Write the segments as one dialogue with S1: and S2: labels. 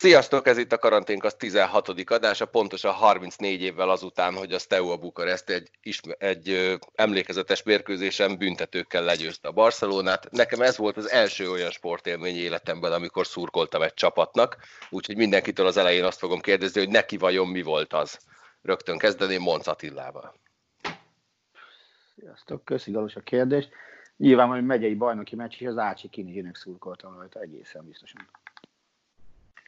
S1: Sziasztok, ez itt a karanténk az 16. adása, pontosan 34 évvel azután, hogy a Steaua Bukarest egy, egy ö, emlékezetes mérkőzésen büntetőkkel legyőzte a Barcelonát. Nekem ez volt az első olyan sportélmény életemben, amikor szurkoltam egy csapatnak, úgyhogy mindenkitől az elején azt fogom kérdezni, hogy neki vajon mi volt az. Rögtön kezdeném Monc Attillával.
S2: Sziasztok, köszi Galus a kérdést. Nyilván, hogy megyei bajnoki meccs, és az Ácsi Kinizsinek szurkoltam rajta egészen biztosan.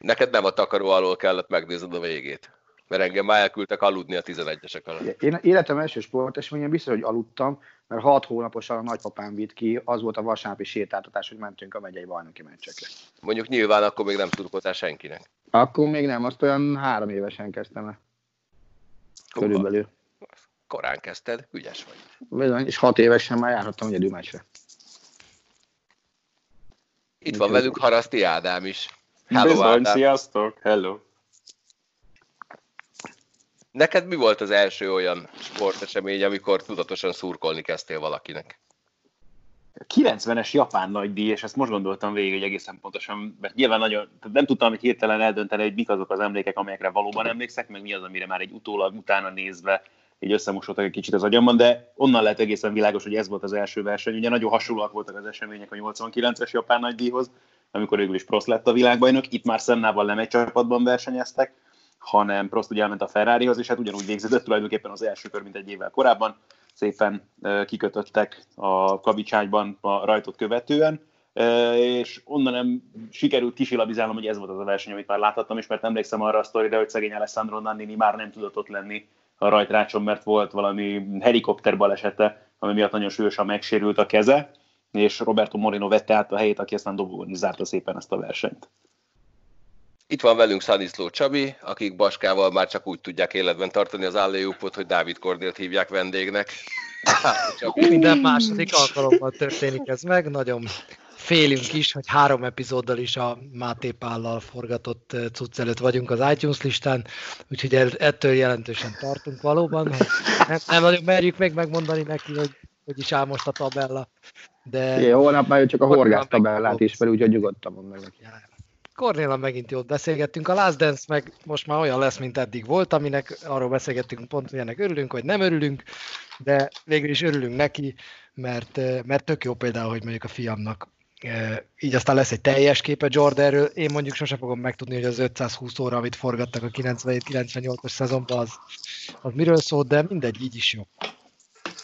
S1: Neked nem a takaró alól kellett megnézned a végét, mert engem már elküldtek aludni a 11-esek alatt.
S2: Én életem első sporteseményen biztos, hogy aludtam, mert hat hónaposan a nagypapám vitt ki, az volt a vasárnapi sétáltatás, hogy mentünk a megyei bajnoki meccsekre.
S1: Mondjuk nyilván akkor még nem szurkoltál senkinek.
S2: Akkor még nem, azt olyan három évesen kezdtem el. Körülbelül.
S1: Korán kezdted, ügyes vagy.
S2: Bizony, és hat évesen már járhattam egyedül meccsre.
S1: Itt van velünk Haraszti Ádám is.
S3: Hello, Bizony,
S1: Ádám.
S3: sziasztok, hello.
S1: Neked mi volt az első olyan sportesemény, amikor tudatosan szurkolni kezdtél valakinek?
S3: 90-es japán nagydíj, és ezt most gondoltam végig, hogy egészen pontosan, mert nyilván nagyon, tehát nem tudtam hogy hirtelen eldönteni, hogy mik azok az emlékek, amelyekre valóban emlékszek, meg mi az, amire már egy utólag utána nézve így összemosodtak egy kicsit az agyamban, de onnan lehet egészen világos, hogy ez volt az első verseny. Ugye nagyon hasonlóak voltak az események a 89-es japán nagydíjhoz, amikor végül is Prost lett a világbajnok. Itt már Szennával nem egy csapatban versenyeztek, hanem Prost ugye elment a Ferrarihoz, és hát ugyanúgy végződött tulajdonképpen az első kör, mint egy évvel korábban. Szépen kikötöttek a kabicsányban a rajtot követően, és onnan nem sikerült kisilabizálnom, hogy ez volt az a verseny, amit már láthattam is, mert emlékszem arra a sztorira, hogy szegény Alessandro Nannini már nem tudott ott lenni a rajtrácson, mert volt valami helikopter balesete, ami miatt nagyon súlyosan megsérült a keze, és Roberto Moreno vette át a helyét, aki aztán dobogni zárta szépen ezt a versenyt.
S1: Itt van velünk Szaniszló Csabi, akik Baskával már csak úgy tudják életben tartani az állójúpot, hogy Dávid Kordélt hívják vendégnek.
S4: Minden második alkalommal történik ez meg, nagyon félünk is, hogy három epizóddal is a Máté Pállal forgatott cucc előtt vagyunk az iTunes listán, úgyhogy ettől jelentősen tartunk valóban. Nem, nem nagyon merjük még megmondani neki, hogy hogy is áll most a tabella. De
S2: Jé, holnap már csak a horgász tabellát is fel, úgyhogy nyugodtan mond meg neki.
S4: Kornéla megint jót beszélgettünk. A Last Dance meg most már olyan lesz, mint eddig volt, aminek arról beszélgettünk pont, hogy ennek örülünk, vagy nem örülünk, de végül is örülünk neki, mert, mert tök jó például, hogy mondjuk a fiamnak így aztán lesz egy teljes képe Jordanről. Én mondjuk sose fogom megtudni, hogy az 520 óra, amit forgattak a 97-98-as szezonban, az, az miről szólt, de mindegy, így is jó.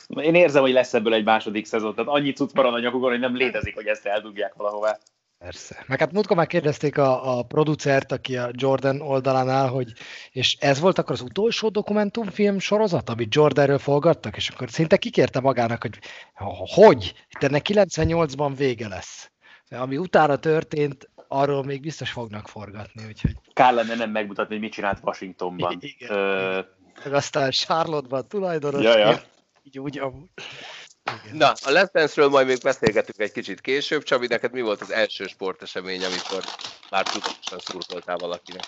S3: Én érzem, hogy lesz ebből egy második szezon, tehát annyi cucc marad a nyakukon, hogy nem létezik, hogy ezt eldugják valahová.
S4: Persze. Meg hát múltkor már kérdezték a, a producert, aki a Jordan oldalán áll, hogy és ez volt akkor az utolsó dokumentumfilm sorozat, amit Jordanről forgattak, és akkor szinte kikérte magának, hogy hogy? Itt ennek 98-ban vége lesz. Ami utána történt, arról még biztos fognak forgatni, úgyhogy...
S3: Kár lenne nem megmutatni, hogy mit csinált Washingtonban.
S4: Igen. Ö... Meg aztán Charlotte-ban tulajdonos.
S3: Ja, ja.
S4: Így úgy, amúgy.
S1: Igen. Na, a Let's Dance-ről majd még beszélgetünk egy kicsit később. Csabi, neked mi volt az első sportesemény, amikor már tudatosan szurkoltál valakinek?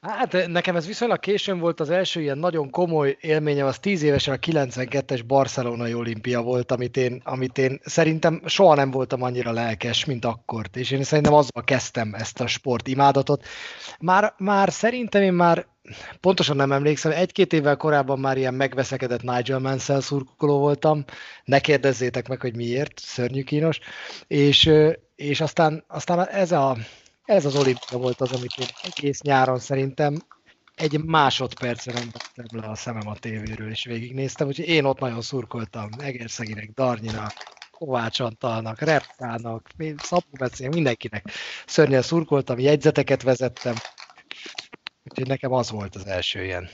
S4: Hát nekem ez viszonylag későn volt az első ilyen nagyon komoly élményem, az 10 évesen a 92-es barcelonai olimpia volt, amit én, amit én szerintem soha nem voltam annyira lelkes, mint akkor. És én szerintem azzal kezdtem ezt a sport imádatot. Már, már szerintem én már pontosan nem emlékszem, egy-két évvel korábban már ilyen megveszekedett Nigel Mansell szurkoló voltam, ne kérdezzétek meg, hogy miért, szörnyű kínos, és, és aztán, aztán ez, a, ez az olimpia volt az, amit én egész nyáron szerintem egy másodpercre nem vettem le a szemem a tévéről, és végignéztem, úgyhogy én ott nagyon szurkoltam Egerszeginek, Darnyinak, Kovács Antalnak, Reptának, Szabó mindenkinek. Szörnyen szurkoltam, jegyzeteket vezettem, Úgyhogy nekem az volt az első ilyen.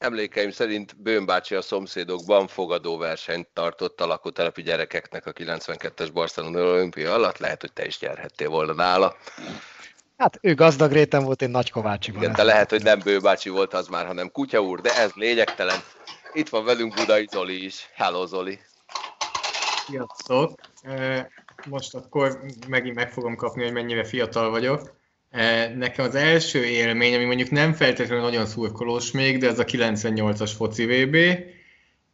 S1: Emlékeim szerint Bőn bácsi a szomszédokban fogadóversenyt tartott a lakótelepi gyerekeknek a 92-es Barcelona olimpia alatt. Lehet, hogy te is nyerhettél volna nála.
S4: Hát ő gazdag réten volt, én Nagy Kovácsiban.
S1: Igen, de lehet, hogy nem Bő bácsi volt az már, hanem Kutya úr, de ez lényegtelen. Itt van velünk Budai Zoli is. Hello Zoli!
S5: Sziasztok! Most akkor megint meg fogom kapni, hogy mennyire fiatal vagyok. Nekem az első élmény, ami mondjuk nem feltétlenül nagyon szurkolós még, de ez a 98-as foci VB,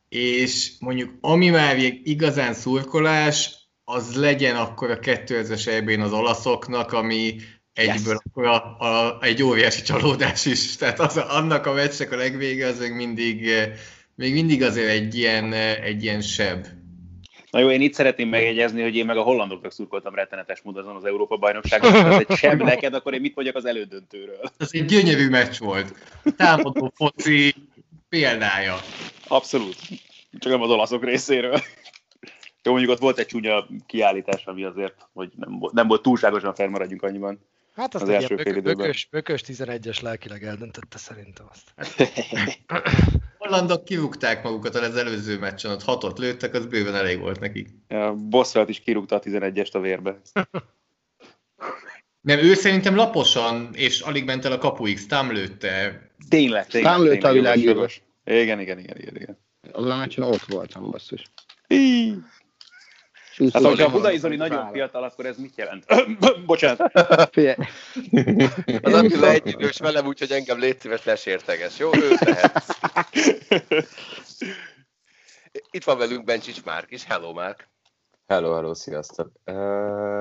S5: és mondjuk ami már igazán szurkolás, az legyen akkor a 2000-es eb az olaszoknak, ami egyből yes. akkor a, a, egy óriási csalódás is. Tehát az, annak a meccsek a legvége az még mindig, még mindig azért egy ilyen, egy ilyen seb.
S3: Na jó, én itt szeretném megjegyezni, hogy én meg a hollandoknak szurkoltam rettenetes módon azon az Európa bajnokságon, ez egy sem neked, akkor én mit mondjak az elődöntőről?
S5: Ez egy gyönyörű meccs volt. Támadó foci példája.
S3: Abszolút. Csak nem az olaszok részéről. Jó, mondjuk ott volt egy csúnya kiállítás, ami azért, hogy nem, nem volt túlságosan felmaradjunk annyiban.
S4: Hát azt az egy ilyen bök, bökös, bökös 11-es lelkileg eldöntötte szerintem azt.
S5: hollandok kirúgták magukat az előző meccsen, ott hatot lőttek, az bőven elég volt nekik.
S3: Ja, Bosszalt is kirúgta a 11-est a vérbe.
S5: Nem, ő szerintem laposan, és alig ment el a kapuig, Stam lőtte.
S3: Tényleg, tényleg.
S2: Stam lőtte a világjövős.
S3: Igen, igen, igen, igen, igen.
S2: Az a meccsen ott voltam, basszus.
S3: Hát, hogyha a Budai Zoli nagyon fiatal, akkor ez mit jelent? Bocsánat.
S1: az Attila egy idős velem, úgyhogy engem légy szíves, ne sérteges, jó? Ő lehet. Itt van velünk Bencsics Márk is. Hello, Márk.
S6: Hello, hello, sziasztok!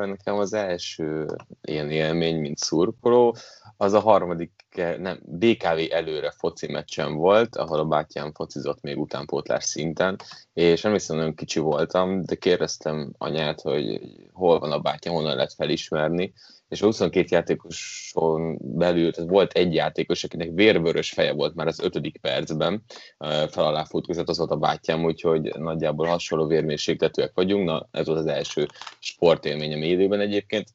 S6: Nekem az első ilyen élmény, mint szurkoló, az a harmadik, nem, BKV előre foci meccsen volt, ahol a bátyám focizott még utánpótlás szinten, és nem hiszem, nagyon kicsi voltam, de kérdeztem anyát, hogy hol van a bátyám, honnan lehet felismerni, és a 22 játékoson belül, tehát volt egy játékos, akinek vérvörös feje volt már az ötödik percben, fel alá futkozott, az volt a bátyám, úgyhogy nagyjából hasonló vérmérsékletűek vagyunk, na ez volt az első sportélményem élőben egyébként.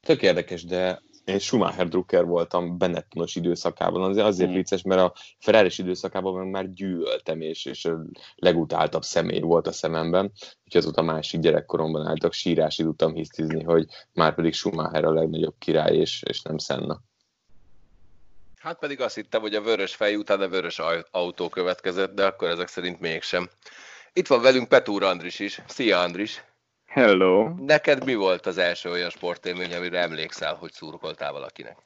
S6: Tök érdekes, de én Schumacher Drucker voltam Benettonos időszakában, azért, azért mm. vicces, mert a ferrari időszakában meg már gyűlöltem, és, és a legutáltabb személy volt a szememben, úgyhogy azóta másik gyerekkoromban álltak, sírási tudtam hisztizni, hogy már pedig Schumacher a legnagyobb király, és, és nem Senna.
S1: Hát pedig azt hittem, hogy a vörös fej után a vörös autó következett, de akkor ezek szerint mégsem. Itt van velünk Petúr Andris is. Szia Andris!
S7: Hello!
S1: Neked mi volt az első olyan sportélmény, amire emlékszel, hogy szurkoltál valakinek?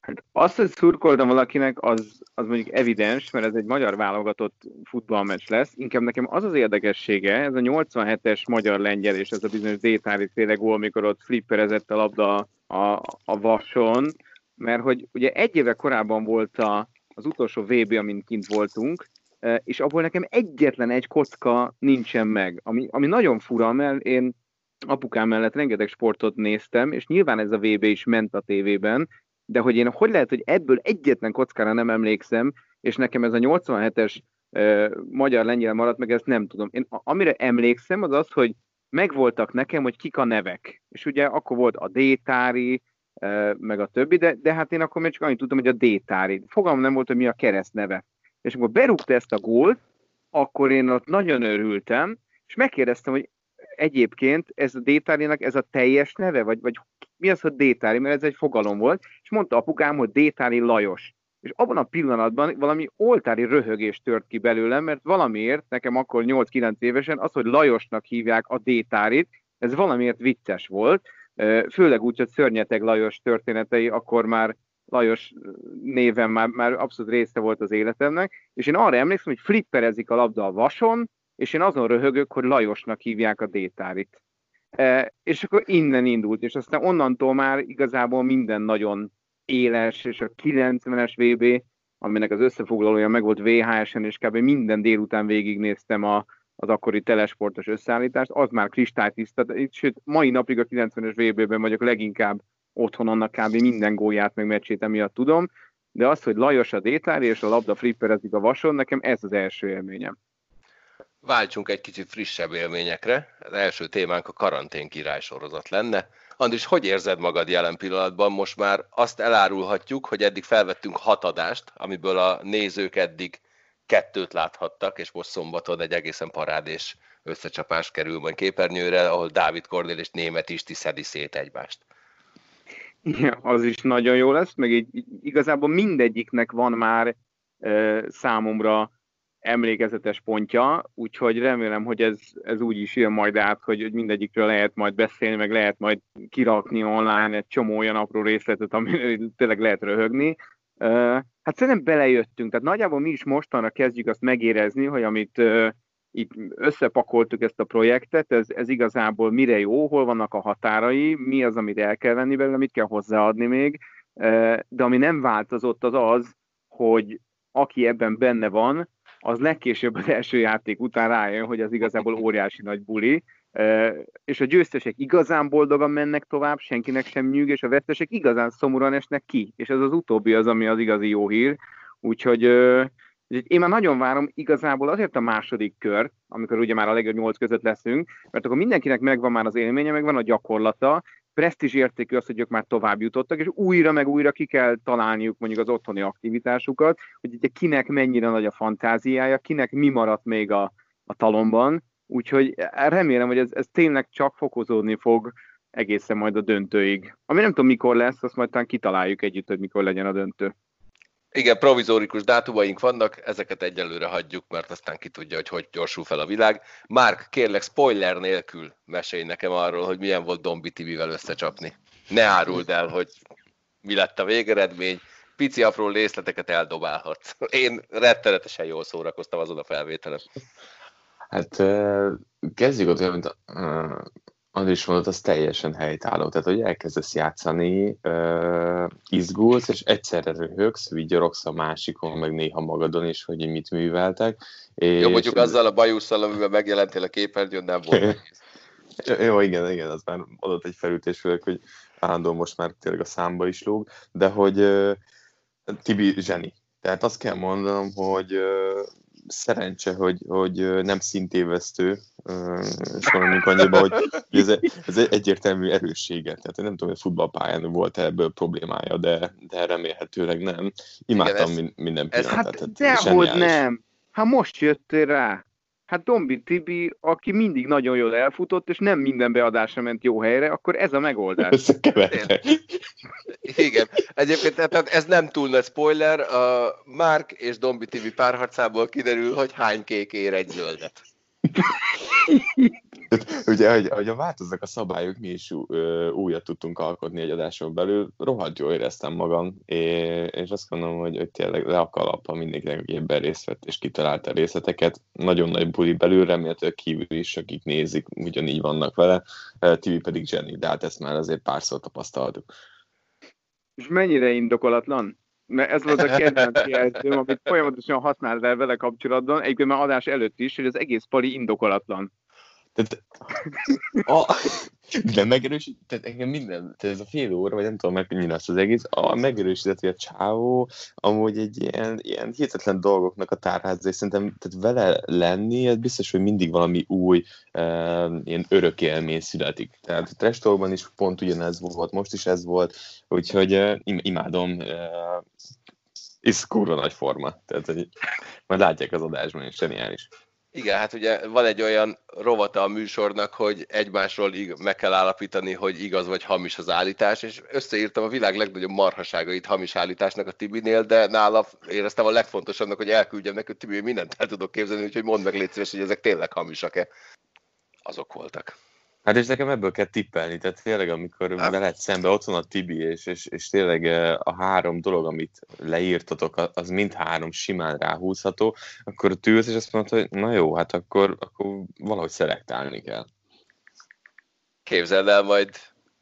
S7: Hát azt, hogy szurkoltam valakinek, az, az mondjuk evidens, mert ez egy magyar válogatott futballmeccs lesz. Inkább nekem az az érdekessége, ez a 87-es magyar-lengyel és ez a bizonyos Détári féle gól, mikor ott flipperezett a labda a, a vason, mert hogy ugye egy éve korábban volt a, az utolsó VB, amin kint voltunk, és abból nekem egyetlen egy kocka nincsen meg, ami, ami nagyon fura, mert én apukám mellett rengeteg sportot néztem, és nyilván ez a VB is ment a tévében, de hogy én hogy lehet, hogy ebből egyetlen kockára nem emlékszem, és nekem ez a 87-es uh, magyar-lengyel maradt meg, ezt nem tudom. Én amire emlékszem, az az, hogy megvoltak nekem, hogy kik a nevek. És ugye akkor volt a Détári, uh, meg a többi, de, de hát én akkor még csak annyit tudtam, hogy a Détári. Fogalmam nem volt, hogy mi a keresztneve és amikor berúgta ezt a gólt, akkor én ott nagyon örültem, és megkérdeztem, hogy egyébként ez a Détárinak ez a teljes neve, vagy, vagy mi az, hogy Détári, mert ez egy fogalom volt, és mondta apukám, hogy Détári Lajos. És abban a pillanatban valami oltári röhögés tört ki belőlem, mert valamiért, nekem akkor 8-9 évesen, az, hogy Lajosnak hívják a Détárit, ez valamiért vicces volt, főleg úgy, hogy Szörnyeteg Lajos történetei akkor már Lajos néven már, már abszolút része volt az életemnek, és én arra emlékszem, hogy flipperezik a labda a vason, és én azon röhögök, hogy Lajosnak hívják a détárit. E, és akkor innen indult, és aztán onnantól már igazából minden nagyon éles, és a 90-es VB, aminek az összefoglalója meg volt VHS-en, és kb. minden délután végignéztem a, az akkori telesportos összeállítást, az már kristálytiszta, sőt, mai napig a 90-es VB-ben vagyok leginkább otthon annak kb. minden gólját meg meccsét emiatt tudom, de az, hogy Lajos a détári és a labda flipperezik a vason, nekem ez az első élményem.
S1: Váltsunk egy kicsit frissebb élményekre. Az első témánk a karantén király sorozat lenne. Andris, hogy érzed magad jelen pillanatban? Most már azt elárulhatjuk, hogy eddig felvettünk hat adást, amiből a nézők eddig kettőt láthattak, és most szombaton egy egészen parádés összecsapás kerül majd képernyőre, ahol Dávid Kornél és Német Isti szedi szét egymást.
S7: Ja, az is nagyon jó lesz, meg így, igazából mindegyiknek van már e, számomra emlékezetes pontja, úgyhogy remélem, hogy ez, ez úgy is jön majd át, hogy, hogy mindegyikről lehet majd beszélni, meg lehet majd kirakni online egy csomó olyan apró részletet, ami tényleg lehet röhögni. E, hát szerintem belejöttünk, tehát nagyjából mi is mostanra kezdjük azt megérezni, hogy amit e, itt összepakoltuk ezt a projektet, ez, ez igazából mire jó, hol vannak a határai, mi az, amit el kell venni belőle, mit kell hozzáadni még, de ami nem változott az az, hogy aki ebben benne van, az legkésőbb az első játék után rájön, hogy az igazából óriási nagy buli, és a győztesek igazán boldogan mennek tovább, senkinek sem nyűg, és a vesztesek igazán szomorúan esnek ki, és ez az utóbbi az, ami az igazi jó hír, úgyhogy én már nagyon várom igazából azért a második kör, amikor ugye már a legjobb nyolc között leszünk, mert akkor mindenkinek megvan már az élménye, megvan a gyakorlata, presztízs értékű az, hogy ők már tovább jutottak, és újra meg újra ki kell találniuk mondjuk az otthoni aktivitásukat, hogy ugye kinek mennyire nagy a fantáziája, kinek mi maradt még a, a talomban, úgyhogy remélem, hogy ez, ez tényleg csak fokozódni fog egészen majd a döntőig. Ami nem tudom mikor lesz, azt majd talán kitaláljuk együtt, hogy mikor legyen a döntő.
S1: Igen, provizórikus dátumaink vannak, ezeket egyelőre hagyjuk, mert aztán ki tudja, hogy hogy gyorsul fel a világ. Márk, kérlek, spoiler nélkül mesélj nekem arról, hogy milyen volt Dombi TV-vel összecsapni. Ne áruld el, hogy mi lett a végeredmény, pici apró részleteket eldobálhatsz. Én rettenetesen jól szórakoztam azon a felvételen.
S6: Hát kezdjük ott, mint Andris mondott, az teljesen helytálló. Tehát, hogy elkezdesz játszani, uh, izgulsz, és egyszerre röhögsz, vigyorogsz a másikon, meg néha magadon is, hogy mit műveltek.
S1: És... Jó, mondjuk azzal a bajusszal, amivel megjelentél a képernyőn, nem volt
S6: Jó, igen, igen, az már adott egy felütés, főleg, hogy állandóan most már tényleg a számba is lóg, de hogy uh, Tibi zseni. Tehát azt kell mondanom, hogy uh, szerencse, hogy, hogy nem szintévesztő, és mondjuk annyiba, hogy ez, ez egyértelmű erőssége. Tehát én nem tudom, hogy a futballpályán volt ebből problémája, de, de remélhetőleg nem. Imádtam Igen, ez, minden pillanatát.
S7: Hát dehogy nem. Hát most jöttél rá. Hát Dombi Tibi, aki mindig nagyon jól elfutott, és nem minden beadásra ment jó helyre, akkor ez a megoldás.
S1: Igen. Egyébként tehát ez nem túl nagy spoiler. A Mark és Dombi Tibi párharcából kiderül, hogy hány kék ér egy zöldet.
S6: Ugye, hogy, hogy a változnak a szabályok, mi is újat tudtunk alkotni egy adáson belül, rohadt jól éreztem magam, és azt gondolom, hogy, hogy tényleg le a kalappa mindenkinek, aki ebben részt vett, és kitalálta a részleteket. Nagyon nagy buli belül, remélhetőleg kívül is, akik nézik, ugyanígy vannak vele. TV pedig Jenny, de hát ezt már azért párszor tapasztaltuk.
S7: És mennyire indokolatlan? mert ez volt a kedvenc jelzőm, amit folyamatosan használtál vele kapcsolatban, egyébként már adás előtt is, hogy az egész pali indokolatlan.
S6: Tehát, a, de megerősít, tehát engem minden, tehát ez a fél óra, vagy nem tudom meg, mennyire az az egész, a megerősített, hogy a csávó amúgy egy ilyen, ilyen hihetetlen dolgoknak a tárháza, és szerintem tehát vele lenni, ez biztos, hogy mindig valami új, e, ilyen örök élmény születik. Tehát a Trash is pont ugyanez volt, most is ez volt, úgyhogy e, imádom, e, és kurva nagy forma. Tehát, hogy majd látják az adásban, és zseniális.
S1: Igen, hát ugye van egy olyan rovata a műsornak, hogy egymásról meg kell állapítani, hogy igaz vagy hamis az állítás, és összeírtam a világ legnagyobb marhaságait hamis állításnak a Tibinél, de nála éreztem a legfontosabbnak, hogy elküldjem neki, hogy Tibi, mindent el tudok képzelni, úgyhogy mondd meg légy szíves, hogy ezek tényleg hamisak-e. Azok voltak.
S6: Hát és nekem ebből kell tippelni, tehát tényleg amikor hát. veled szembe ott van a Tibi, és, és, és tényleg a három dolog, amit leírtatok, az mind három simán ráhúzható, akkor tűz, és azt mondod, hogy na jó, hát akkor, akkor valahogy szelektálni kell.
S1: Képzeld el majd,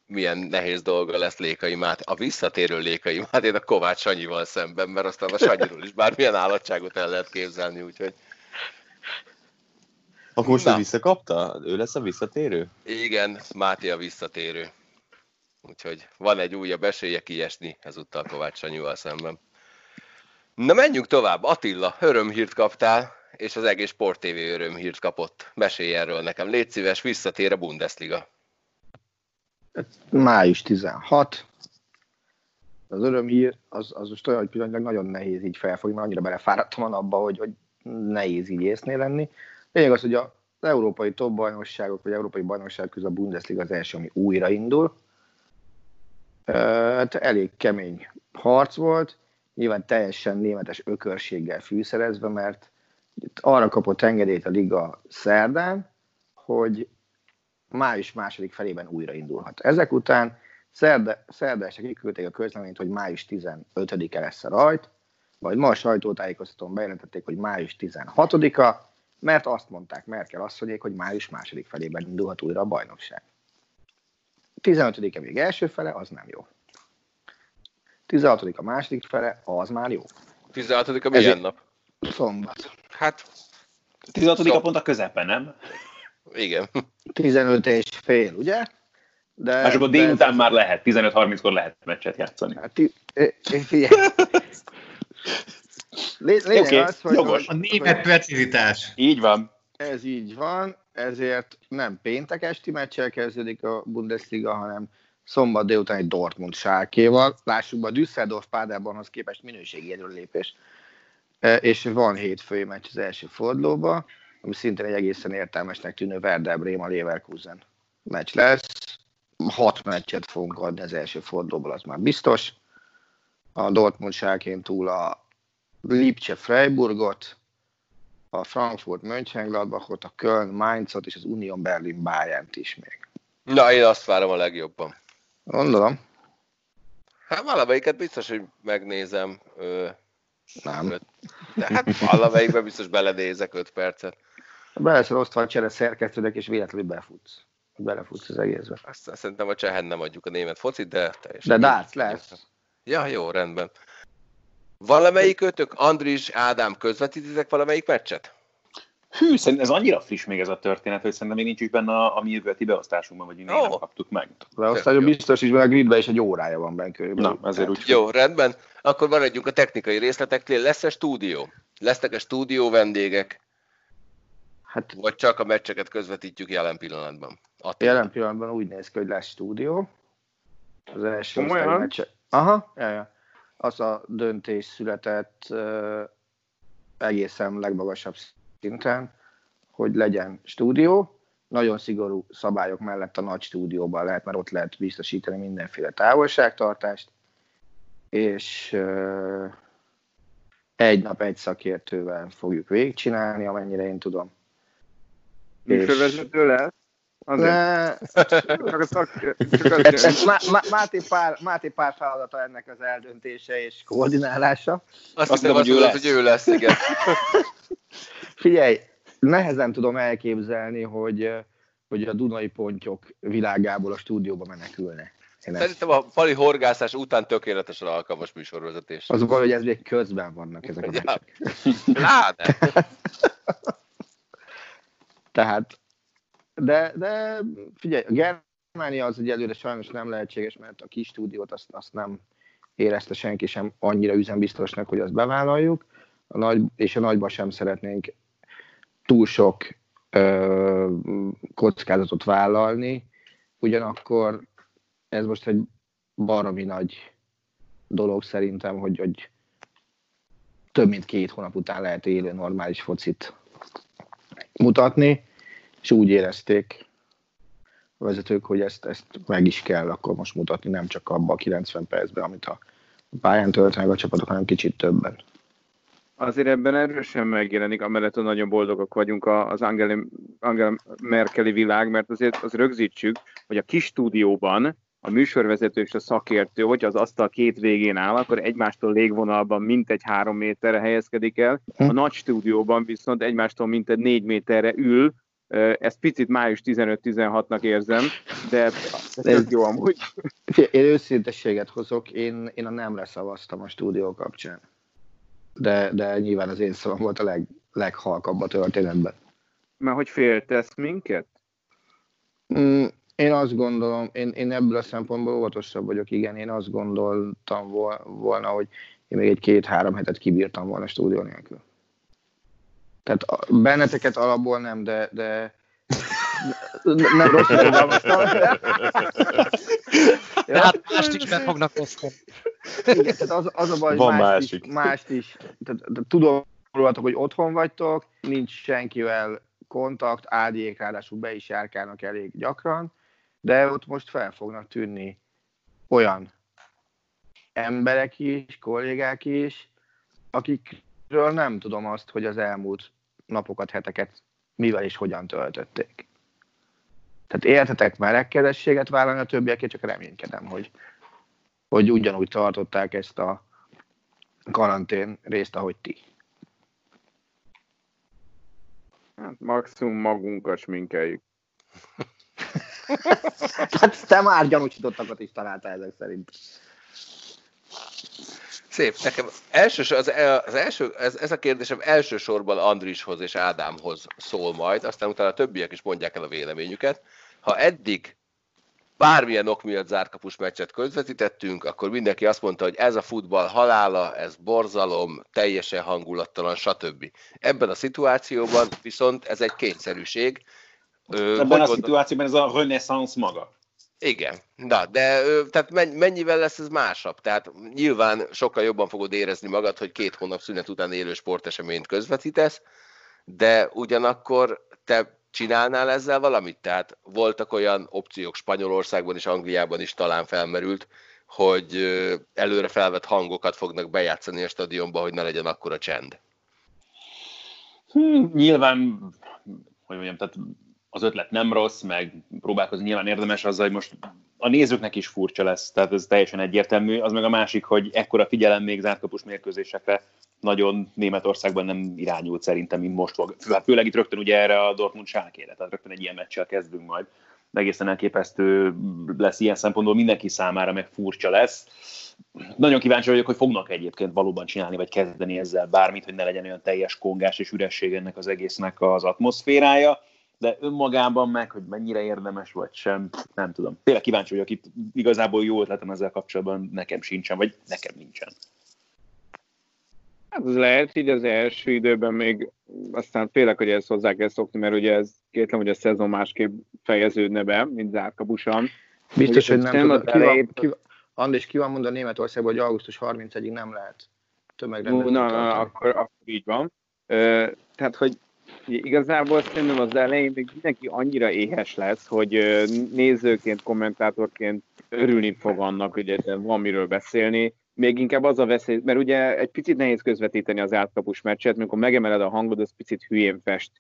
S1: milyen nehéz dolga lesz Lékai Máté, a visszatérő Lékai Mátét a Kovács Sanyival szemben, mert aztán a Sanyiról is bármilyen állatságot el lehet képzelni, úgyhogy
S6: akkor most ő visszakapta? Ő lesz a visszatérő?
S1: Igen, Máté a visszatérő. Úgyhogy van egy újabb esélye kiesni ezúttal Kovács Sanyúval szemben. Na menjünk tovább. Attila, örömhírt kaptál, és az egész Sport TV örömhírt kapott. Mesélj erről nekem. Légy szíves, visszatér a Bundesliga.
S2: Május 16. Az örömhír, az, az most olyan, hogy pillanatnyilag nagyon nehéz így felfogni, mert annyira belefáradtam a napba, hogy, hogy nehéz így észnél lenni. Lényeg az, hogy az európai top bajnokságok, vagy európai bajnokság közül a Bundesliga az első, ami újraindul. Hát elég kemény harc volt, nyilván teljesen németes ökörséggel fűszerezve, mert arra kapott engedélyt a liga szerdán, hogy május második felében újraindulhat. Ezek után szerda, szerda kiküldték a közleményt, hogy május 15-e lesz a rajt, majd ma a sajtótájékoztatón bejelentették, hogy május 16-a, mert azt mondták Merkel asszonyék, hogy május második felében indulhat újra a bajnokság. 15-e még első fele, az nem jó. 16 a második fele, az már jó.
S1: 16 a milyen Ezért... nap?
S2: Szombat.
S1: Hát...
S3: 16 a pont a közepen, nem?
S1: Igen.
S2: 15 és fél, ugye?
S3: De, hát akkor délután ez... már lehet, 15-30-kor lehet meccset játszani. Hát,
S2: figyelj. Lényeg
S3: okay, az, hogy, jogos.
S5: A német precizitás.
S3: Így van.
S2: Ez így van, ezért nem péntek esti meccsel kezdődik a Bundesliga, hanem szombat délután egy Dortmund sárkéval. Lássuk be, a Düsseldorf Páderbornhoz képest minőségi előlépés. E, és van hétfői meccs az első fordulóba, ami szintén egy egészen értelmesnek tűnő Werder Bremen Leverkusen meccs lesz. Hat meccset fogunk adni az első fordulóból, az már biztos. A Dortmund sárkén túl a Lipcse Freiburgot, a Frankfurt Mönchengladbachot, a Köln Mainzot és az Union Berlin Bayernt is még.
S1: Na, én azt várom a legjobban.
S2: Gondolom.
S1: Hát valamelyiket biztos, hogy megnézem. Ö,
S2: nem.
S1: Öt, de hát valamelyikben biztos belenézek 5 percet.
S2: Be leszel osztva csere szerkesztődek, és véletlenül befutsz. Belefutsz az egészbe.
S1: Aztán szerintem a csehen nem adjuk a német focit, de teljesen.
S2: De dác lesz.
S1: Ja, jó, rendben. Valamelyik ötök, Andris, Ádám, közvetítitek valamelyik meccset?
S3: Hű, szerintem ez annyira friss még ez a történet, hogy szerintem még nincs is benne a, a mi jövőti beosztásunkban, vagy még oh. nem kaptuk meg.
S2: Beosztásban biztos is, mert a gridben is egy órája van benne
S3: körülbelül. Na, ezért úgy.
S1: Jó, rendben. Akkor maradjunk a technikai részleteknél. Lesz-e stúdió? Lesznek-e stúdió vendégek? Hát, vagy csak a meccseket közvetítjük jelen pillanatban?
S2: Attól. Jelen pillanatban úgy néz ki, hogy lesz stúdió. Az első meccse. Aha, ja, ja. Az a döntés született egészen legmagasabb szinten, hogy legyen stúdió, nagyon szigorú szabályok mellett a nagy stúdióban lehet, mert ott lehet biztosítani mindenféle távolságtartást, és egy nap egy szakértővel fogjuk végigcsinálni, amennyire én tudom.
S7: Műsorvezető lesz?
S2: Ne, Máté, pár, Máté pár feladata ennek az eldöntése és koordinálása.
S1: Azt, azt hiszem, hogy, ő lesz. hogy ő lesz, igen.
S2: Figyelj, nehezen tudom elképzelni, hogy, hogy a Dunai pontyok világából a stúdióba menekülne.
S1: Én Szerintem a fali horgászás után tökéletesen alkalmas műsorvezetés.
S2: Az baj, hogy ez még közben vannak ezek a meccsek. Tehát, de, de figyelj, a Germánia az egyelőre sajnos nem lehetséges, mert a kis stúdiót azt, azt nem érezte senki sem annyira üzembiztosnak, hogy azt bevállaljuk, a nagy, és a nagyba sem szeretnénk túl sok ö, kockázatot vállalni, ugyanakkor ez most egy baromi nagy dolog szerintem, hogy, hogy több mint két hónap után lehet élő normális focit mutatni, és úgy érezték a vezetők, hogy ezt, ezt meg is kell akkor most mutatni, nem csak abban a 90 percben, amit a pályán töltenek a csapatok, hanem kicsit többen.
S7: Azért ebben erősen megjelenik, amellett, hogy nagyon boldogok vagyunk az Angela, Angela Merkeli világ, mert azért az rögzítsük, hogy a kis stúdióban a műsorvezető és a szakértő, hogyha az asztal két végén áll, akkor egymástól légvonalban mintegy három méterre helyezkedik el, a hm. nagy stúdióban viszont egymástól mintegy négy méterre ül, ezt picit május 15-16-nak érzem, de ez jó amúgy.
S2: Én őszintességet hozok, én, én a nemre szavaztam a stúdió kapcsán. De, de nyilván az én szavam volt a leg, leghalkabb a történetben.
S7: Mert hogy féltesz minket?
S2: Mm, én azt gondolom, én, én ebből a szempontból óvatosabb vagyok, igen, én azt gondoltam volna, hogy én még egy két-három hetet kibírtam volna a stúdió nélkül. Tehát benneteket alapból nem, de, de, nem rosszul fogalmaztam.
S4: De hát mást is meg fognak osztani.
S2: Igen, tehát az, az a baj, hogy
S6: Van
S2: mást
S6: másik.
S2: is, mást is tehát, tehát tudom rólatok, hogy otthon vagytok, nincs senkivel kontakt, ádiék ráadásul be is járkálnak elég gyakran, de ott most fel fognak tűnni olyan emberek is, kollégák is, akikről nem tudom azt, hogy az elmúlt napokat, heteket mivel és hogyan töltötték. Tehát értetek melegkedességet vállalni a többiekért, csak reménykedem, hogy, hogy ugyanúgy tartották ezt a karantén részt, ahogy ti.
S7: Hát maximum magunkat sminkeljük.
S2: Hát te már gyanúsítottakat is találtál ezek szerint.
S1: Szép. Nekem elsős, az, az első, ez, ez a kérdésem elsősorban Andrishoz és Ádámhoz szól majd, aztán utána a többiek is mondják el a véleményüket. Ha eddig bármilyen ok miatt zárkapus meccset közvetítettünk, akkor mindenki azt mondta, hogy ez a futball halála, ez borzalom, teljesen hangulattalan, stb. Ebben a szituációban viszont ez egy kényszerűség. Ö,
S3: Ebben a szituációban ez a renaissance maga.
S1: Igen, na, de tehát men- mennyivel lesz ez másabb? Tehát nyilván sokkal jobban fogod érezni magad, hogy két hónap szünet után élő sporteseményt közvetítesz, de ugyanakkor te csinálnál ezzel valamit? Tehát voltak olyan opciók Spanyolországban és Angliában is talán felmerült, hogy előre felvett hangokat fognak bejátszani a stadionba, hogy ne legyen akkora csend.
S3: Hmm, nyilván, hogy mondjam, tehát az ötlet nem rossz, meg próbálkozni nyilván érdemes azzal, hogy most a nézőknek is furcsa lesz, tehát ez teljesen egyértelmű. Az meg a másik, hogy ekkora figyelem még zártkapus mérkőzésekre nagyon Németországban nem irányult szerintem, mint most fog. Hát főleg itt rögtön ugye erre a Dortmund sálkére, tehát rögtön egy ilyen meccsel kezdünk majd. Egészen elképesztő lesz ilyen szempontból mindenki számára, meg furcsa lesz. Nagyon kíváncsi vagyok, hogy fognak egyébként valóban csinálni, vagy kezdeni ezzel bármit, hogy ne legyen olyan teljes kongás és üresség ennek az egésznek az atmoszférája, de önmagában meg, hogy mennyire érdemes vagy sem, nem tudom. Tényleg kíváncsi vagyok, itt igazából jó ötletem ezzel kapcsolatban nekem sincsen, vagy nekem nincsen.
S7: Hát az lehet így az első időben még, aztán félek, hogy ezt hozzá kell szokni, mert ugye ez kétlem, hogy a szezon másképp fejeződne be, mint zárkabusan.
S2: Biztos, hogy nem
S7: Nem
S2: tudod. Ki van, ki, Andris, ki van mondva Németországban, hogy augusztus 31-ig nem lehet tömegrendezvényt
S7: na, na, akkor, akkor így van. Ö, tehát, hogy igazából szerintem az elején még mindenki annyira éhes lesz, hogy nézőként, kommentátorként örülni fog annak, hogy van miről beszélni. Még inkább az a veszély, mert ugye egy picit nehéz közvetíteni az átkapus meccset, amikor megemeled a hangod, az picit hülyén fest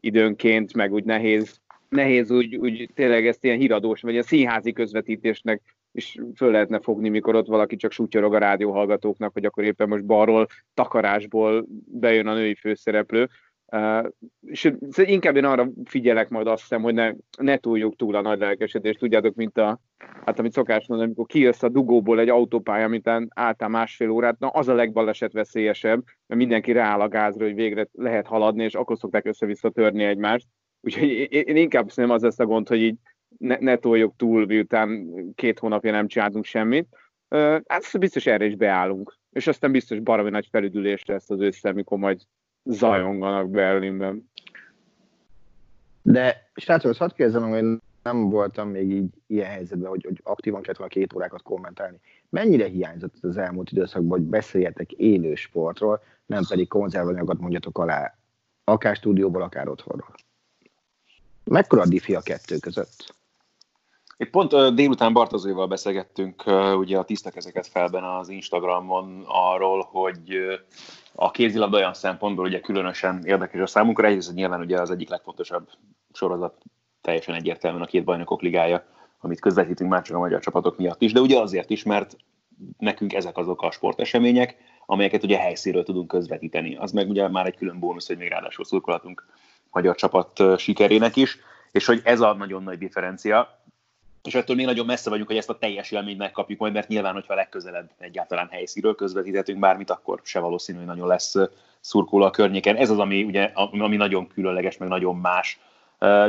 S7: időnként, meg úgy nehéz, nehéz úgy, úgy tényleg ezt ilyen híradós, vagy ilyen színházi közvetítésnek is föl lehetne fogni, mikor ott valaki csak sutyorog a rádióhallgatóknak, hogy akkor éppen most balról, takarásból bejön a női főszereplő. Uh, és inkább én arra figyelek majd azt hiszem, hogy ne, ne túljuk túl a nagy lelkesedést. Tudjátok, mint a, hát amit szokás mondani, amikor kijössz a dugóból egy autópálya, mint álltál másfél órát, na az a legbaleset veszélyesebb, mert mindenki rááll a gázra, hogy végre lehet haladni, és akkor szokták össze-vissza törni egymást. Úgyhogy én inkább szerintem az lesz a gond, hogy így ne, ne toljuk túl, miután két hónapja nem csináltunk semmit. Uh, hát biztos erre is beállunk. És aztán biztos baromi nagy felüdülés lesz az ősszel, mikor majd zajonganak Berlinben.
S2: De srácok, azt hadd kérdezem, hogy nem voltam még így ilyen helyzetben, hogy, hogy aktívan kellett volna két órákat kommentálni. Mennyire hiányzott az elmúlt időszakban, hogy beszéljetek élő sportról, nem pedig konzervanyagokat mondjatok alá, akár stúdióból, akár otthonról? Mekkora a diffi a kettő között?
S3: Itt pont délután Bartozóval beszélgettünk ugye a tiszta kezeket felben az Instagramon arról, hogy a kézilabda olyan szempontból ugye különösen érdekes a számunkra. Egyrészt nyilván ugye az egyik legfontosabb sorozat teljesen egyértelműen a két bajnokok ligája, amit közvetítünk már csak a magyar csapatok miatt is, de ugye azért is, mert nekünk ezek azok a sportesemények, amelyeket ugye helyszínről tudunk közvetíteni. Az meg ugye már egy külön bónusz, hogy még ráadásul szurkolatunk magyar csapat sikerének is, és hogy ez a nagyon nagy differencia, és ettől még nagyon messze vagyunk, hogy ezt a teljes élményt megkapjuk majd, mert nyilván, hogyha legközelebb egyáltalán helyszínről közvetíthetünk bármit, akkor se valószínű, hogy nagyon lesz szurkoló a környéken. Ez az, ami, ugye, ami nagyon különleges, meg nagyon más.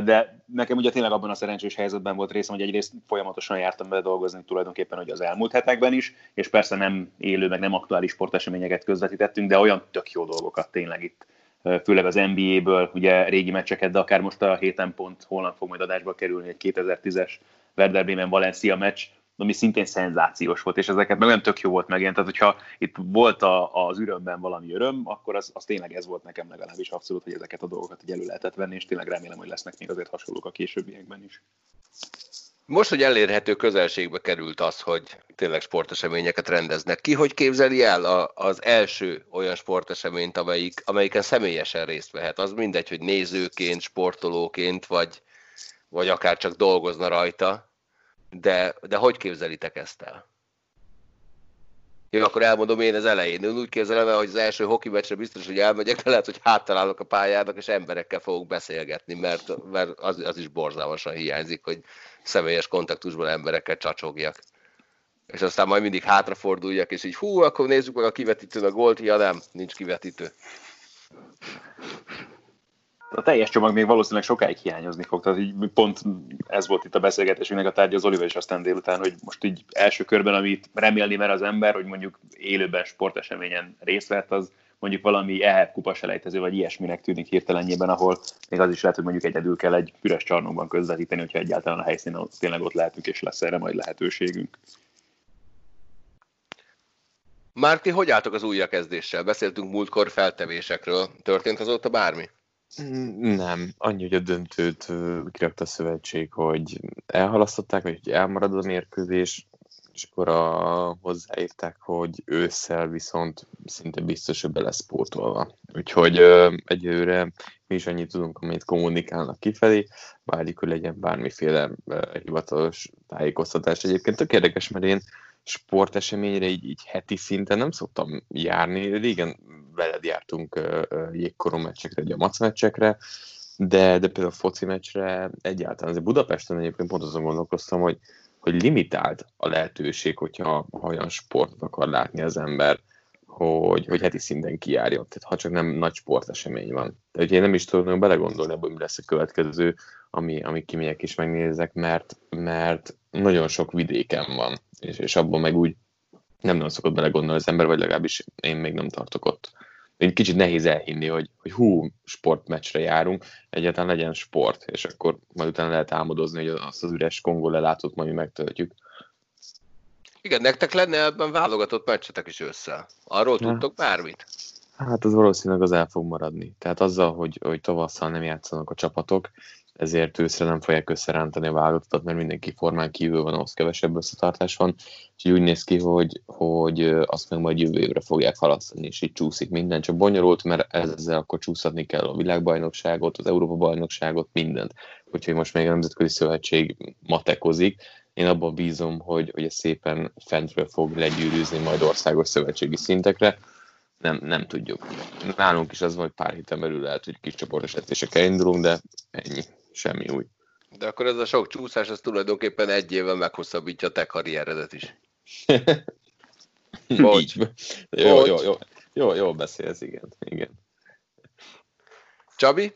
S3: De nekem ugye tényleg abban a szerencsés helyzetben volt részem, hogy egyrészt folyamatosan jártam be dolgozni tulajdonképpen, hogy az elmúlt hetekben is, és persze nem élő, meg nem aktuális sporteseményeket közvetítettünk, de olyan tök jó dolgokat tényleg itt főleg az NBA-ből, ugye régi meccseket, de akár most a héten pont holnap fog majd adásba kerülni egy 2010-es Werder Bremen Valencia meccs, ami szintén szenzációs volt, és ezeket meg nem tök jó volt megélni. Tehát, hogyha itt volt a, az ürömben valami öröm, akkor az, az tényleg ez volt nekem legalábbis abszolút, hogy ezeket a dolgokat így elő lehetett venni, és tényleg remélem, hogy lesznek még azért hasonlók a későbbiekben is.
S1: Most, hogy elérhető közelségbe került az, hogy tényleg sporteseményeket rendeznek, ki hogy képzeli el a, az első olyan sporteseményt, amelyik, amelyiken személyesen részt vehet? Az mindegy, hogy nézőként, sportolóként, vagy, vagy akár csak dolgozna rajta, de, de hogy képzelitek ezt el? Jó, akkor elmondom én az elején. Én úgy képzelem el, hogy az első hoki meccsre biztos, hogy elmegyek, de lehet, hogy háttalálok a pályának, és emberekkel fogok beszélgetni, mert, mert az, az is borzalmasan hiányzik, hogy személyes kontaktusban emberekkel csacsogjak. És aztán majd mindig hátraforduljak, és így hú, akkor nézzük meg a kivetítőn a gólt, ja nem, nincs kivetítő.
S3: A teljes csomag még valószínűleg sokáig hiányozni fog, tehát így pont ez volt itt a beszélgetésünknek a tárgya az Oliver és aztán délután, hogy most így első körben, amit remélni mer az ember, hogy mondjuk élőben sporteseményen részt vett, az mondjuk valami EHF kupa selejtező, vagy ilyesminek tűnik hirtelenjében, ahol még az is lehet, hogy mondjuk egyedül kell egy üres csarnokban közvetíteni, hogyha egyáltalán a helyszínen tényleg ott lehetünk, és lesz erre majd lehetőségünk.
S1: Márti, hogy álltok az újrakezdéssel? Beszéltünk múltkor feltevésekről. Történt azóta bármi?
S6: Nem, annyi, hogy a döntőt kirakta a szövetség, hogy elhalasztották, vagy hogy elmarad a mérkőzés, és akkor a, hozzáírták, hogy ősszel viszont szinte biztos, hogy be lesz pótolva. Úgyhogy egyőre mi is annyit tudunk, amit kommunikálnak kifelé, várjuk, hogy legyen bármiféle hivatalos tájékoztatás. Egyébként tök érdekes, mert én sporteseményre így, így heti szinten nem szoktam járni. Régen veled jártunk jégkorú meccsekre, ugye a mac meccsekre, de, de például a foci meccsre egyáltalán. Azért Budapesten egyébként pont azon gondolkoztam, hogy hogy limitált a lehetőség, hogyha ha olyan sportot akar látni az ember, hogy, hogy heti szinten kijárjon. Tehát ha csak nem nagy sportesemény van. Tehát én nem is tudok belegondolni abban, mi lesz a következő, ami, ami kimegyek és megnézek, mert, mert nagyon sok vidéken van, és, és abban meg úgy nem nagyon szokott belegondolni az ember, vagy legalábbis én még nem tartok ott egy kicsit nehéz elhinni, hogy, hogy hú, sportmeccsre járunk, egyáltalán legyen sport, és akkor majd utána lehet álmodozni, hogy azt az üres Kongó lelátót majd mi megtöltjük.
S1: Igen, nektek lenne ebben válogatott meccsetek is össze. Arról ja. tudtok bármit?
S6: Hát az valószínűleg az el fog maradni. Tehát azzal, hogy, hogy tavasszal nem játszanak a csapatok, ezért őszre nem fogják összerántani a válogatottat, mert mindenki formán kívül van, ahhoz kevesebb összetartás van, és úgy néz ki, hogy, hogy azt meg majd jövő évre fogják halasztani, és így csúszik minden, csak bonyolult, mert ezzel akkor csúszhatni kell a világbajnokságot, az Európa-bajnokságot, mindent. Úgyhogy most még a Nemzetközi Szövetség matekozik, én abban bízom, hogy, hogy ez szépen fentről fog legyűrűzni majd országos szövetségi szintekre, nem, nem tudjuk. Nálunk is az van, hogy pár héten belül lehet, hogy kis csoportos edzésekkel indulunk, de ennyi semmi új.
S1: De akkor ez a sok csúszás, az tulajdonképpen egy évvel meghosszabbítja a te karrieredet is.
S6: Bocs. Jó, Bocs. jó, jó, jó, jó beszélsz, igen, igen.
S1: Csabi?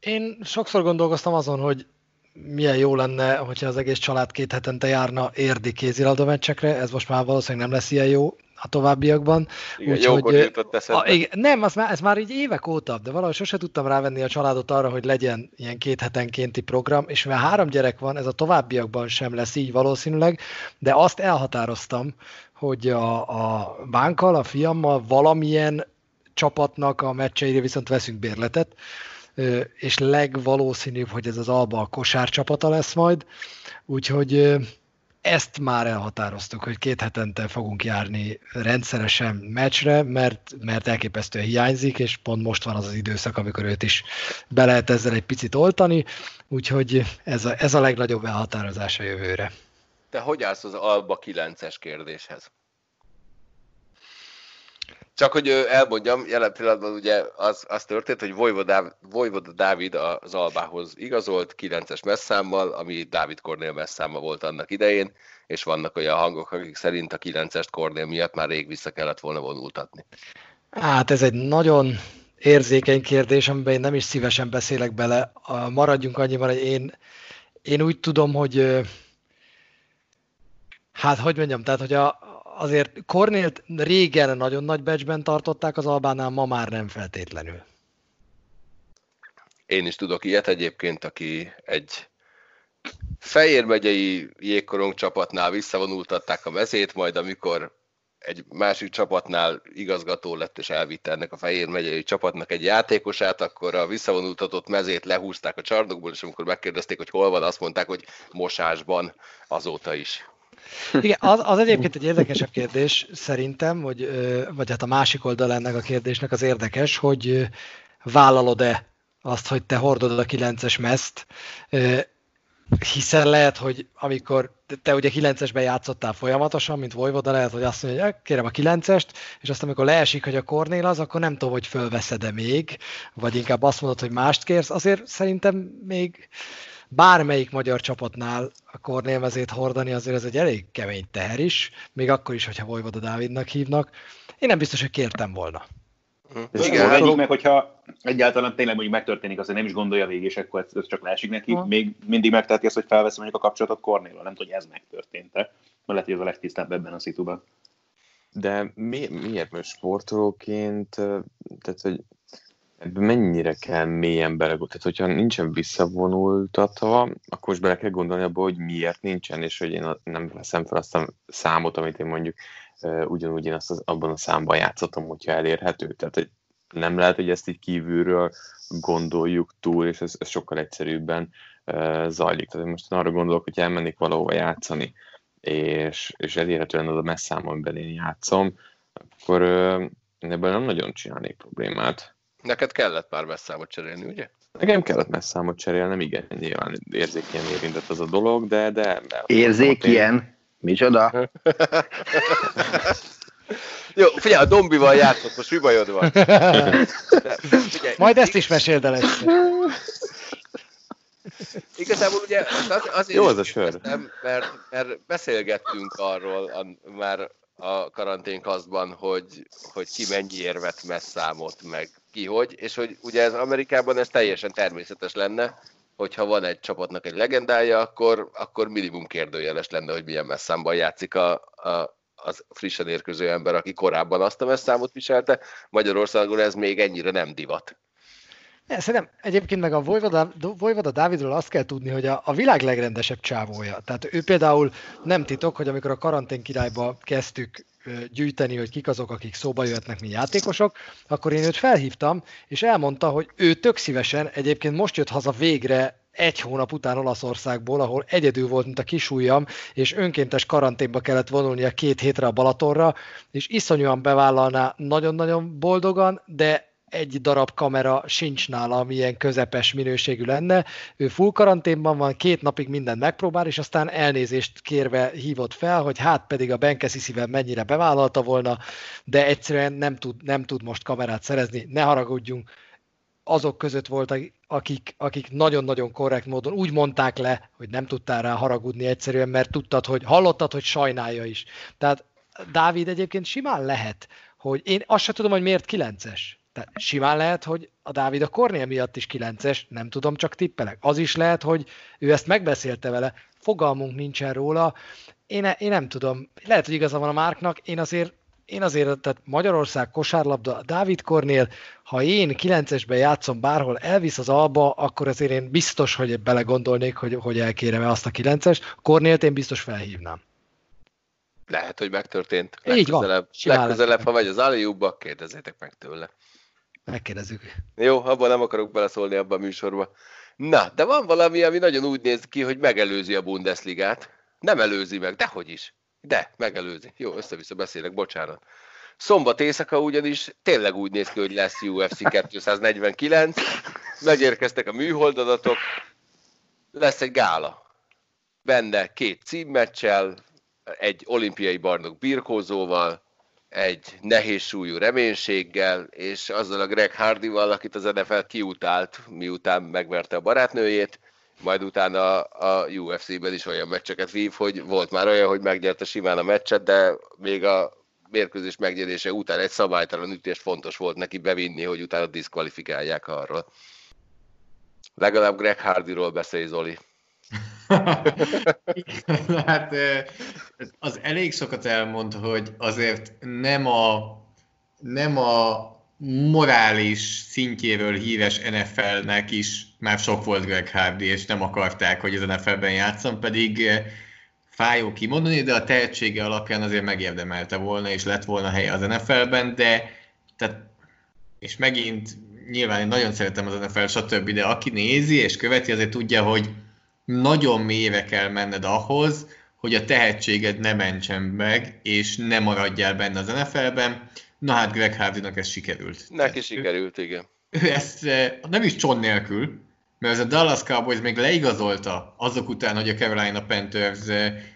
S4: Én sokszor gondolkoztam azon, hogy milyen jó lenne, hogyha az egész család két hetente járna érdi kézilabda meccsekre, ez most már valószínűleg nem lesz ilyen jó, a továbbiakban.
S1: Igen, jókor jutott a,
S4: igen, Nem, az már, ez már így évek óta, de valahogy sose tudtam rávenni a családot arra, hogy legyen ilyen két hetenkénti program, és mivel három gyerek van, ez a továbbiakban sem lesz így valószínűleg, de azt elhatároztam, hogy a, a bánkkal, a fiammal valamilyen csapatnak a meccseire viszont veszünk bérletet, és legvalószínűbb, hogy ez az Alba a kosárcsapata lesz majd, úgyhogy ezt már elhatároztuk, hogy két hetente fogunk járni rendszeresen meccsre, mert, mert elképesztően hiányzik, és pont most van az az időszak, amikor őt is be lehet ezzel egy picit oltani, úgyhogy ez a, ez a legnagyobb elhatározás a jövőre.
S1: Te hogy állsz az Alba 9-es kérdéshez? Csak hogy elmondjam, jelen pillanatban ugye az, az történt, hogy Vojvoda, Dávid az Albához igazolt 9-es messzámmal, ami Dávid Kornél messzáma volt annak idején, és vannak olyan hangok, akik szerint a 9-est Kornél miatt már rég vissza kellett volna vonultatni.
S4: Hát ez egy nagyon érzékeny kérdés, amiben én nem is szívesen beszélek bele. Maradjunk annyiban, hogy én, én úgy tudom, hogy hát hogy mondjam, tehát hogy a, azért Kornélt régen nagyon nagy becsben tartották az Albánál, ma már nem feltétlenül.
S1: Én is tudok ilyet egyébként, aki egy Fejér megyei jégkorong csapatnál visszavonultatták a mezét, majd amikor egy másik csapatnál igazgató lett, és elvitte ennek a Fehér megyei csapatnak egy játékosát, akkor a visszavonultatott mezét lehúzták a csarnokból, és amikor megkérdezték, hogy hol van, azt mondták, hogy mosásban azóta is.
S4: Igen, az, az egyébként egy érdekesebb kérdés szerintem, hogy, vagy hát a másik oldal ennek a kérdésnek az érdekes, hogy vállalod-e azt, hogy te hordod a 9-es meszt, hiszen lehet, hogy amikor te ugye 9-esben játszottál folyamatosan, mint Vojvoda, lehet, hogy azt mondja, hogy kérem a 9-est, és aztán amikor leesik, hogy a Kornél az, akkor nem tudom, hogy fölveszed-e még, vagy inkább azt mondod, hogy mást kérsz. Azért szerintem még bármelyik magyar csapatnál a Kornél mezét hordani azért ez egy elég kemény teher is, még akkor is, hogyha Vojvoda Dávidnak hívnak. Én nem biztos, hogy kértem volna.
S3: Ez igen, hát, meg, hogyha egyáltalán tényleg mondjuk megtörténik, hogy nem is gondolja végig, és akkor ez csak leesik neki, ha. még mindig megteheti azt, hogy felveszi mondjuk a kapcsolatot Kornél, nem tudom, hogy ez megtörtént-e, mert lehet, hogy ez a legtisztább ebben a szituban.
S6: De mi, miért most sportolóként, tehát hogy ebben mennyire kell mélyen belegondolni? Tehát, hogyha nincsen visszavonultatva, akkor most bele kell gondolni abba, hogy miért nincsen, és hogy én nem veszem fel azt a számot, amit én mondjuk ugyanúgy én azt az, abban a számban játszottam, hogyha elérhető. Tehát hogy nem lehet, hogy ezt így kívülről gondoljuk túl, és ez, ez sokkal egyszerűbben zajlik. Tehát most arra gondolok, hogy elmennék valahova játszani, és, és elérhetően az a messzámon, én játszom, akkor uh, nem nagyon csinálnék problémát.
S1: Neked kellett pár messzámot cserélni, ugye?
S6: Nekem kellett messzámot cserélnem, igen, nyilván érzékenyen érintett az a dolog, de... de, de
S2: Érzékien? Micsoda?
S1: Jó, figyelj, a Dombival játszott, most mi bajod van? De,
S4: figyelj, Majd ezt is meséld el egyszer.
S1: Igazából ugye az, azért
S6: Jó az a sör.
S1: mert, mert beszélgettünk arról a, már a karanténkasztban, hogy, hogy ki mennyi érvet messzámot, meg ki hogy, és hogy ugye ez Amerikában ez teljesen természetes lenne, hogyha van egy csapatnak egy legendája, akkor, akkor minimum kérdőjeles lenne, hogy milyen messzámban játszik a, a, az frissen érkező ember, aki korábban azt a messzámot viselte. Magyarországon ez még ennyire nem divat.
S4: Ja, szerintem egyébként meg a Vojvoda, Vojvoda Dávidról azt kell tudni, hogy a, a világ legrendesebb csávója. Tehát ő például nem titok, hogy amikor a karantén királyba kezdtük gyűjteni, hogy kik azok, akik szóba jöhetnek, mi játékosok, akkor én őt felhívtam, és elmondta, hogy ő tök szívesen, egyébként most jött haza végre egy hónap után Olaszországból, ahol egyedül volt, mint a kisújjam, és önkéntes karanténba kellett vonulnia két hétre a Balatorra, és iszonyúan bevállalná nagyon-nagyon boldogan, de egy darab kamera sincs nála, ami ilyen közepes minőségű lenne. Ő full karanténban van, két napig mindent megpróbál, és aztán elnézést kérve hívott fel, hogy hát pedig a Benkeszi mennyire bevállalta volna, de egyszerűen nem tud, nem tud most kamerát szerezni, ne haragudjunk. Azok között voltak, akik, akik nagyon-nagyon korrekt módon úgy mondták le, hogy nem tudtál rá haragudni egyszerűen, mert tudtad, hogy hallottad, hogy sajnálja is. Tehát Dávid egyébként simán lehet, hogy én azt sem tudom, hogy miért kilences tehát simán lehet, hogy a Dávid a Kornél miatt is 9-es, nem tudom, csak tippelek. Az is lehet, hogy ő ezt megbeszélte vele, fogalmunk nincsen róla. Én, én nem tudom, lehet, hogy igaza van a Márknak, én azért én azért, tehát Magyarország kosárlabda, Dávid Kornél, ha én 9-esben játszom bárhol, elvisz az alba, akkor azért én biztos, hogy belegondolnék, hogy, hogy elkérem-e azt a 9-es. Kornélt én biztos felhívnám.
S1: Lehet, hogy megtörtént.
S4: Így legközelebb,
S1: van. Legközelebb, ha megy az Aliubba, kérdezzétek meg tőle.
S4: Megkérdezzük.
S1: Jó, abban nem akarok beleszólni abban a műsorba. Na, de van valami, ami nagyon úgy néz ki, hogy megelőzi a Bundesligát. Nem előzi meg, dehogy is. De, megelőzi. Jó, össze-vissza beszélek, bocsánat. Szombat éjszaka ugyanis tényleg úgy néz ki, hogy lesz UFC 249. Megérkeztek a műholdadatok. Lesz egy gála. Benne két címmeccsel, egy olimpiai bajnok birkózóval, egy nehéz súlyú reménységgel, és azzal a Greg Hardyval, akit az NFL kiutált, miután megverte a barátnőjét, majd utána a UFC-ben is olyan meccseket vív, hogy volt már olyan, hogy megnyerte simán a meccset, de még a mérkőzés megnyerése után egy szabálytalan ütés fontos volt neki bevinni, hogy utána diszkvalifikálják arról. Legalább Greg Hardyról beszélj, Zoli.
S5: hát az elég sokat elmond, hogy azért nem a, nem a morális szintjéről híres NFL-nek is már sok volt Greg Hardy, és nem akarták, hogy az NFL-ben játszom, pedig fájó kimondani, de a tehetsége alapján azért megérdemelte volna, és lett volna helye az NFL-ben, de tehát, és megint nyilván én nagyon szeretem az NFL, stb., de aki nézi és követi, azért tudja, hogy nagyon mélyre kell menned ahhoz, hogy a tehetséged ne mentsen meg, és ne maradjál benne az NFL-ben. Na hát Greg Hardynak ez sikerült.
S1: Neki sikerült, igen.
S5: Ő ezt eh, nem is cson nélkül, mert ez a Dallas Cowboys még leigazolta azok után, hogy a Carolina Panthers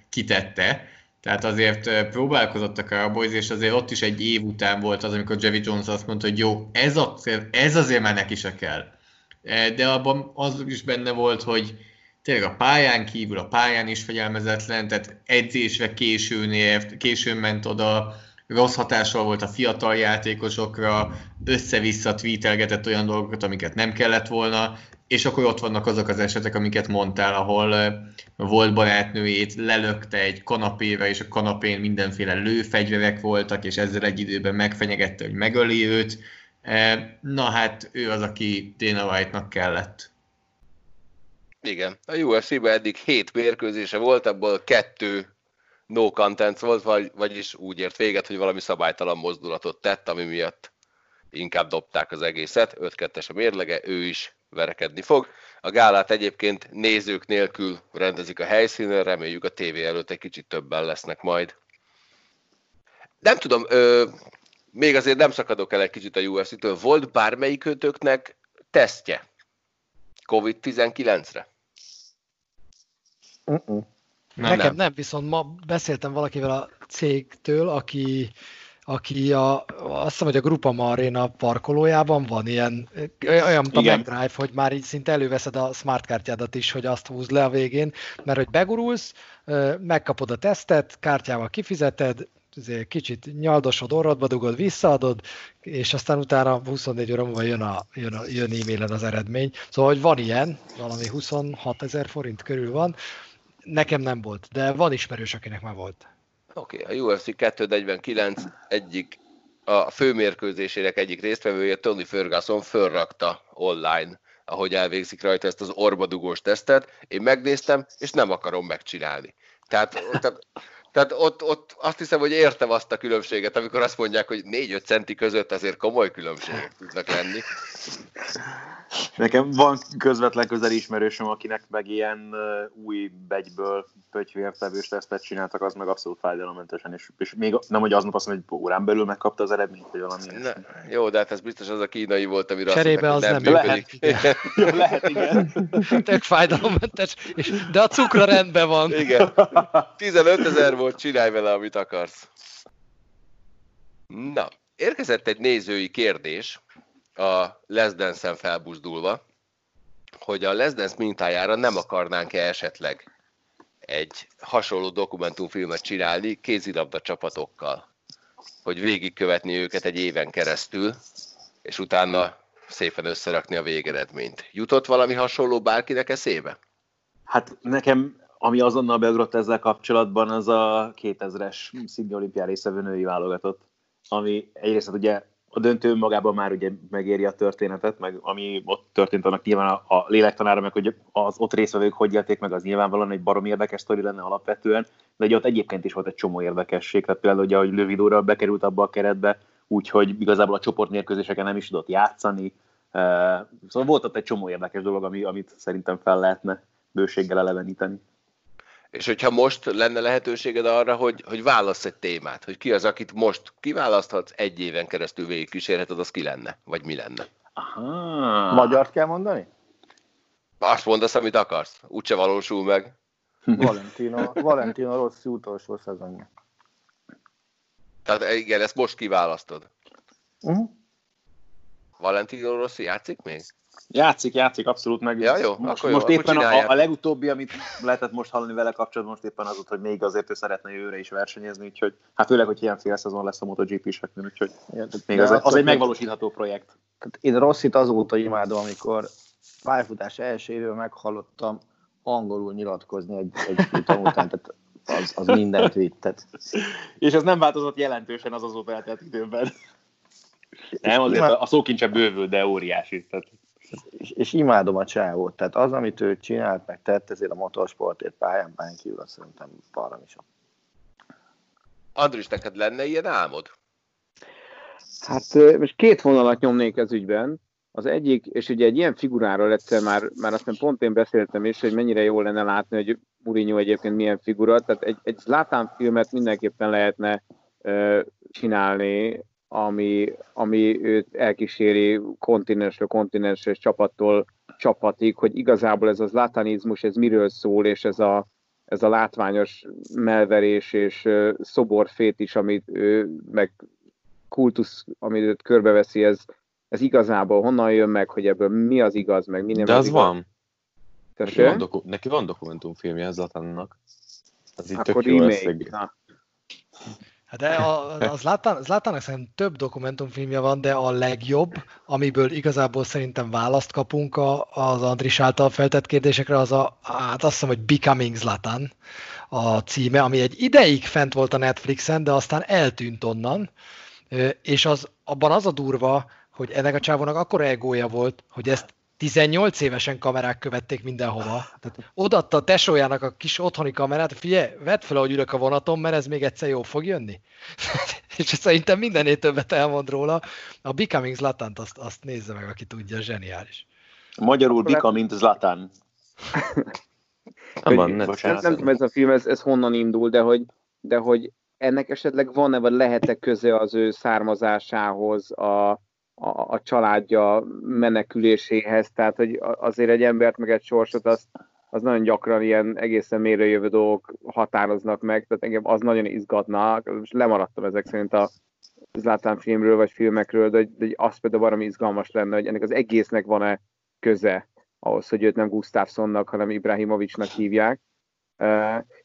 S5: kitette, tehát azért próbálkozott a Cowboys, és azért ott is egy év után volt az, amikor Jerry Jones azt mondta, hogy jó, ez, azért, ez azért már neki se kell. De abban az is benne volt, hogy tényleg a pályán kívül, a pályán is fegyelmezetlen, tehát edzésre későn ért, későn ment oda, rossz hatással volt a fiatal játékosokra, össze-vissza tweetelgetett olyan dolgokat, amiket nem kellett volna, és akkor ott vannak azok az esetek, amiket mondtál, ahol volt barátnőjét, lelökte egy kanapéra, és a kanapén mindenféle lőfegyverek voltak, és ezzel egy időben megfenyegette, hogy megöli őt. Na hát ő az, aki Dana White-nak kellett.
S1: Igen. A UFC-ben eddig hét mérkőzése volt, abból kettő no content volt, vagy, vagyis úgy ért véget, hogy valami szabálytalan mozdulatot tett, ami miatt inkább dobták az egészet. 5-2-es a mérlege, ő is verekedni fog. A gálát egyébként nézők nélkül rendezik a helyszínen, reméljük a tévé előtt egy kicsit többen lesznek majd. Nem tudom, ö, még azért nem szakadok el egy kicsit a UFC-től. Volt bármelyikőtöknek tesztje COVID-19-re?
S4: Uh-uh. Nem, Nekem nem. nem, viszont ma beszéltem valakivel a cégtől, aki aki a, azt hiszem, hogy a Grupa Marina parkolójában van ilyen, olyan a McDrive, hogy már így szinte előveszed a smart kártyádat is, hogy azt húz le a végén, mert hogy begurulsz, megkapod a tesztet, kártyával kifizeted, kicsit nyaldosod, orrodba dugod, visszaadod, és aztán utána 24 óra múlva jön, a, jön, a, jön e-mailen az eredmény. Szóval, hogy van ilyen, valami 26 ezer forint körül van, nekem nem volt, de van ismerős, akinek már volt.
S1: Oké, okay, a UFC 249 egyik a főmérkőzésének egyik résztvevője, Tony Ferguson fölrakta online, ahogy elvégzik rajta ezt az orbadugós tesztet. Én megnéztem, és nem akarom megcsinálni. Tehát, tehát tehát ott, ott azt hiszem, hogy értem azt a különbséget, amikor azt mondják, hogy 4-5 centi között azért komoly különbségek tudnak lenni.
S3: Nekem van közvetlen közeli ismerősöm, akinek meg ilyen új begyből pötyvértevős tesztet csináltak, az meg abszolút fájdalommentesen, és, és még nem, hogy aznap azt mondja, hogy órán belül megkapta az eredményt, vagy valami. Ne,
S1: jó, de hát ez biztos az a kínai volt, amire
S4: Cserébe azt mondták, az nem, nem lehet,
S3: igen. lehet, igen.
S4: Tök fájdalommentes, és, de a cukra rendben van.
S1: Igen. 15 ezer volt, csinálj vele, amit akarsz. Na, érkezett egy nézői kérdés, a Les felbuzdulva, hogy a Les Dance mintájára nem akarnánk-e esetleg egy hasonló dokumentumfilmet csinálni kézilabda csapatokkal, hogy végigkövetni őket egy éven keresztül, és utána szépen összerakni a végeredményt. Jutott valami hasonló bárkinek eszébe?
S3: Hát nekem, ami azonnal beugrott ezzel kapcsolatban, az a 2000-es Sydney olimpián részevő női válogatott, ami egyrészt hát ugye a döntő magában már ugye megéri a történetet, meg ami ott történt, annak nyilván a, a lélektanára, meg hogy az ott részvevők hogy élték meg, az nyilvánvalóan egy barom érdekes sztori lenne alapvetően, de ugye ott egyébként is volt egy csomó érdekesség, tehát például ugye, hogy Lövidóra bekerült abba a keretbe, úgyhogy igazából a csoportmérkőzéseken nem is tudott játszani, szóval volt ott egy csomó érdekes dolog, ami, amit szerintem fel lehetne bőséggel eleveníteni.
S1: És hogyha most lenne lehetőséged arra, hogy, hogy válasz egy témát, hogy ki az, akit most kiválaszthatsz, egy éven keresztül végigkísérheted, az ki lenne? Vagy mi lenne?
S2: Aha. Magyart kell mondani?
S1: Azt mondasz, amit akarsz. Úgyse valósul meg.
S2: Valentino, Valentino Rossi utolsó szezonja.
S1: Tehát igen, ezt most kiválasztod. Uh-huh. Valentino Rossi játszik még?
S3: Játszik, játszik, abszolút meg.
S1: Ja, jó,
S3: most, akkor most jó, éppen a, a, legutóbbi, amit lehetett most hallani vele kapcsolatban, most éppen az volt, hogy még azért ő szeretne jövőre is versenyezni, úgyhogy hát főleg, hogy ilyen fél szezon lesz a MotoGP-seknél, úgyhogy ja, még az, az, egy megvalósítható projekt.
S2: Tehát én Rosszit azóta imádom, amikor pályafutás első évben meghallottam angolul nyilatkozni egy, egy futam után, tehát az, az mindent vitt.
S3: És ez nem változott jelentősen az azóta eltelt időben. Nem, azért a szókincse bővül, de óriási. Tehát...
S2: És, és, imádom a csávót. Tehát az, amit ő csinált, meg tett ezért a motorsportért pályán, pályán kívül, azt szerintem is.
S1: Andris, neked lenne ilyen álmod?
S7: Hát most két vonalat nyomnék ez ügyben. Az egyik, és ugye egy ilyen figuráról egyszer már, már aztán pont én beszéltem is, hogy mennyire jó lenne látni, hogy Mourinho egyébként milyen figura, tehát egy, egy Zlatan filmet mindenképpen lehetne uh, csinálni, ami, ami őt elkíséri kontinensről kontinensre csapattól csapatig, hogy igazából ez az látanizmus, ez miről szól, és ez a, ez a látványos melverés és uh, szoborfét is, amit ő, meg kultusz, amit őt körbeveszi, ez, ez igazából honnan jön meg, hogy ebből mi az igaz, meg mi nem
S6: De az,
S7: az igaz.
S6: van. Neki van, doku- neki van dokumentumfilmje ez Latannak. Az így Akkor tök jó
S4: remake. Hát de a, az Zlátának szerintem több dokumentumfilmje van, de a legjobb, amiből igazából szerintem választ kapunk a, az Andris által feltett kérdésekre, az a, hát azt hiszem, hogy Becoming Zlatan a címe, ami egy ideig fent volt a Netflixen, de aztán eltűnt onnan, és az, abban az a durva, hogy ennek a csávónak akkora egója volt, hogy ezt 18 évesen kamerák követték mindenhova. Tehát odaadta a tesójának a kis otthoni kamerát, figyelj, vedd fel, hogy ülök a vonaton, mert ez még egyszer jó fog jönni. és szerintem mindennél többet elmond róla. A Becoming Zlatan azt, azt nézze meg, aki tudja, zseniális.
S3: Magyarul Becoming Zlatan.
S7: nem, nem, nem tudom, ez a film, ez, ez honnan indul, de hogy, de hogy ennek esetleg van-e, vagy lehet-e köze az ő származásához, a, a, a családja meneküléséhez, tehát hogy azért egy embert meg egy sorsot az, az nagyon gyakran ilyen egészen mélyre jövő dolgok határoznak meg, tehát engem az nagyon izgatna, most lemaradtam ezek szerint a Zlátán filmről vagy filmekről, de, de az például valami izgalmas lenne, hogy ennek az egésznek van-e köze ahhoz, hogy őt nem Gustafsonnak, hanem Ibrahimovicsnak hívják.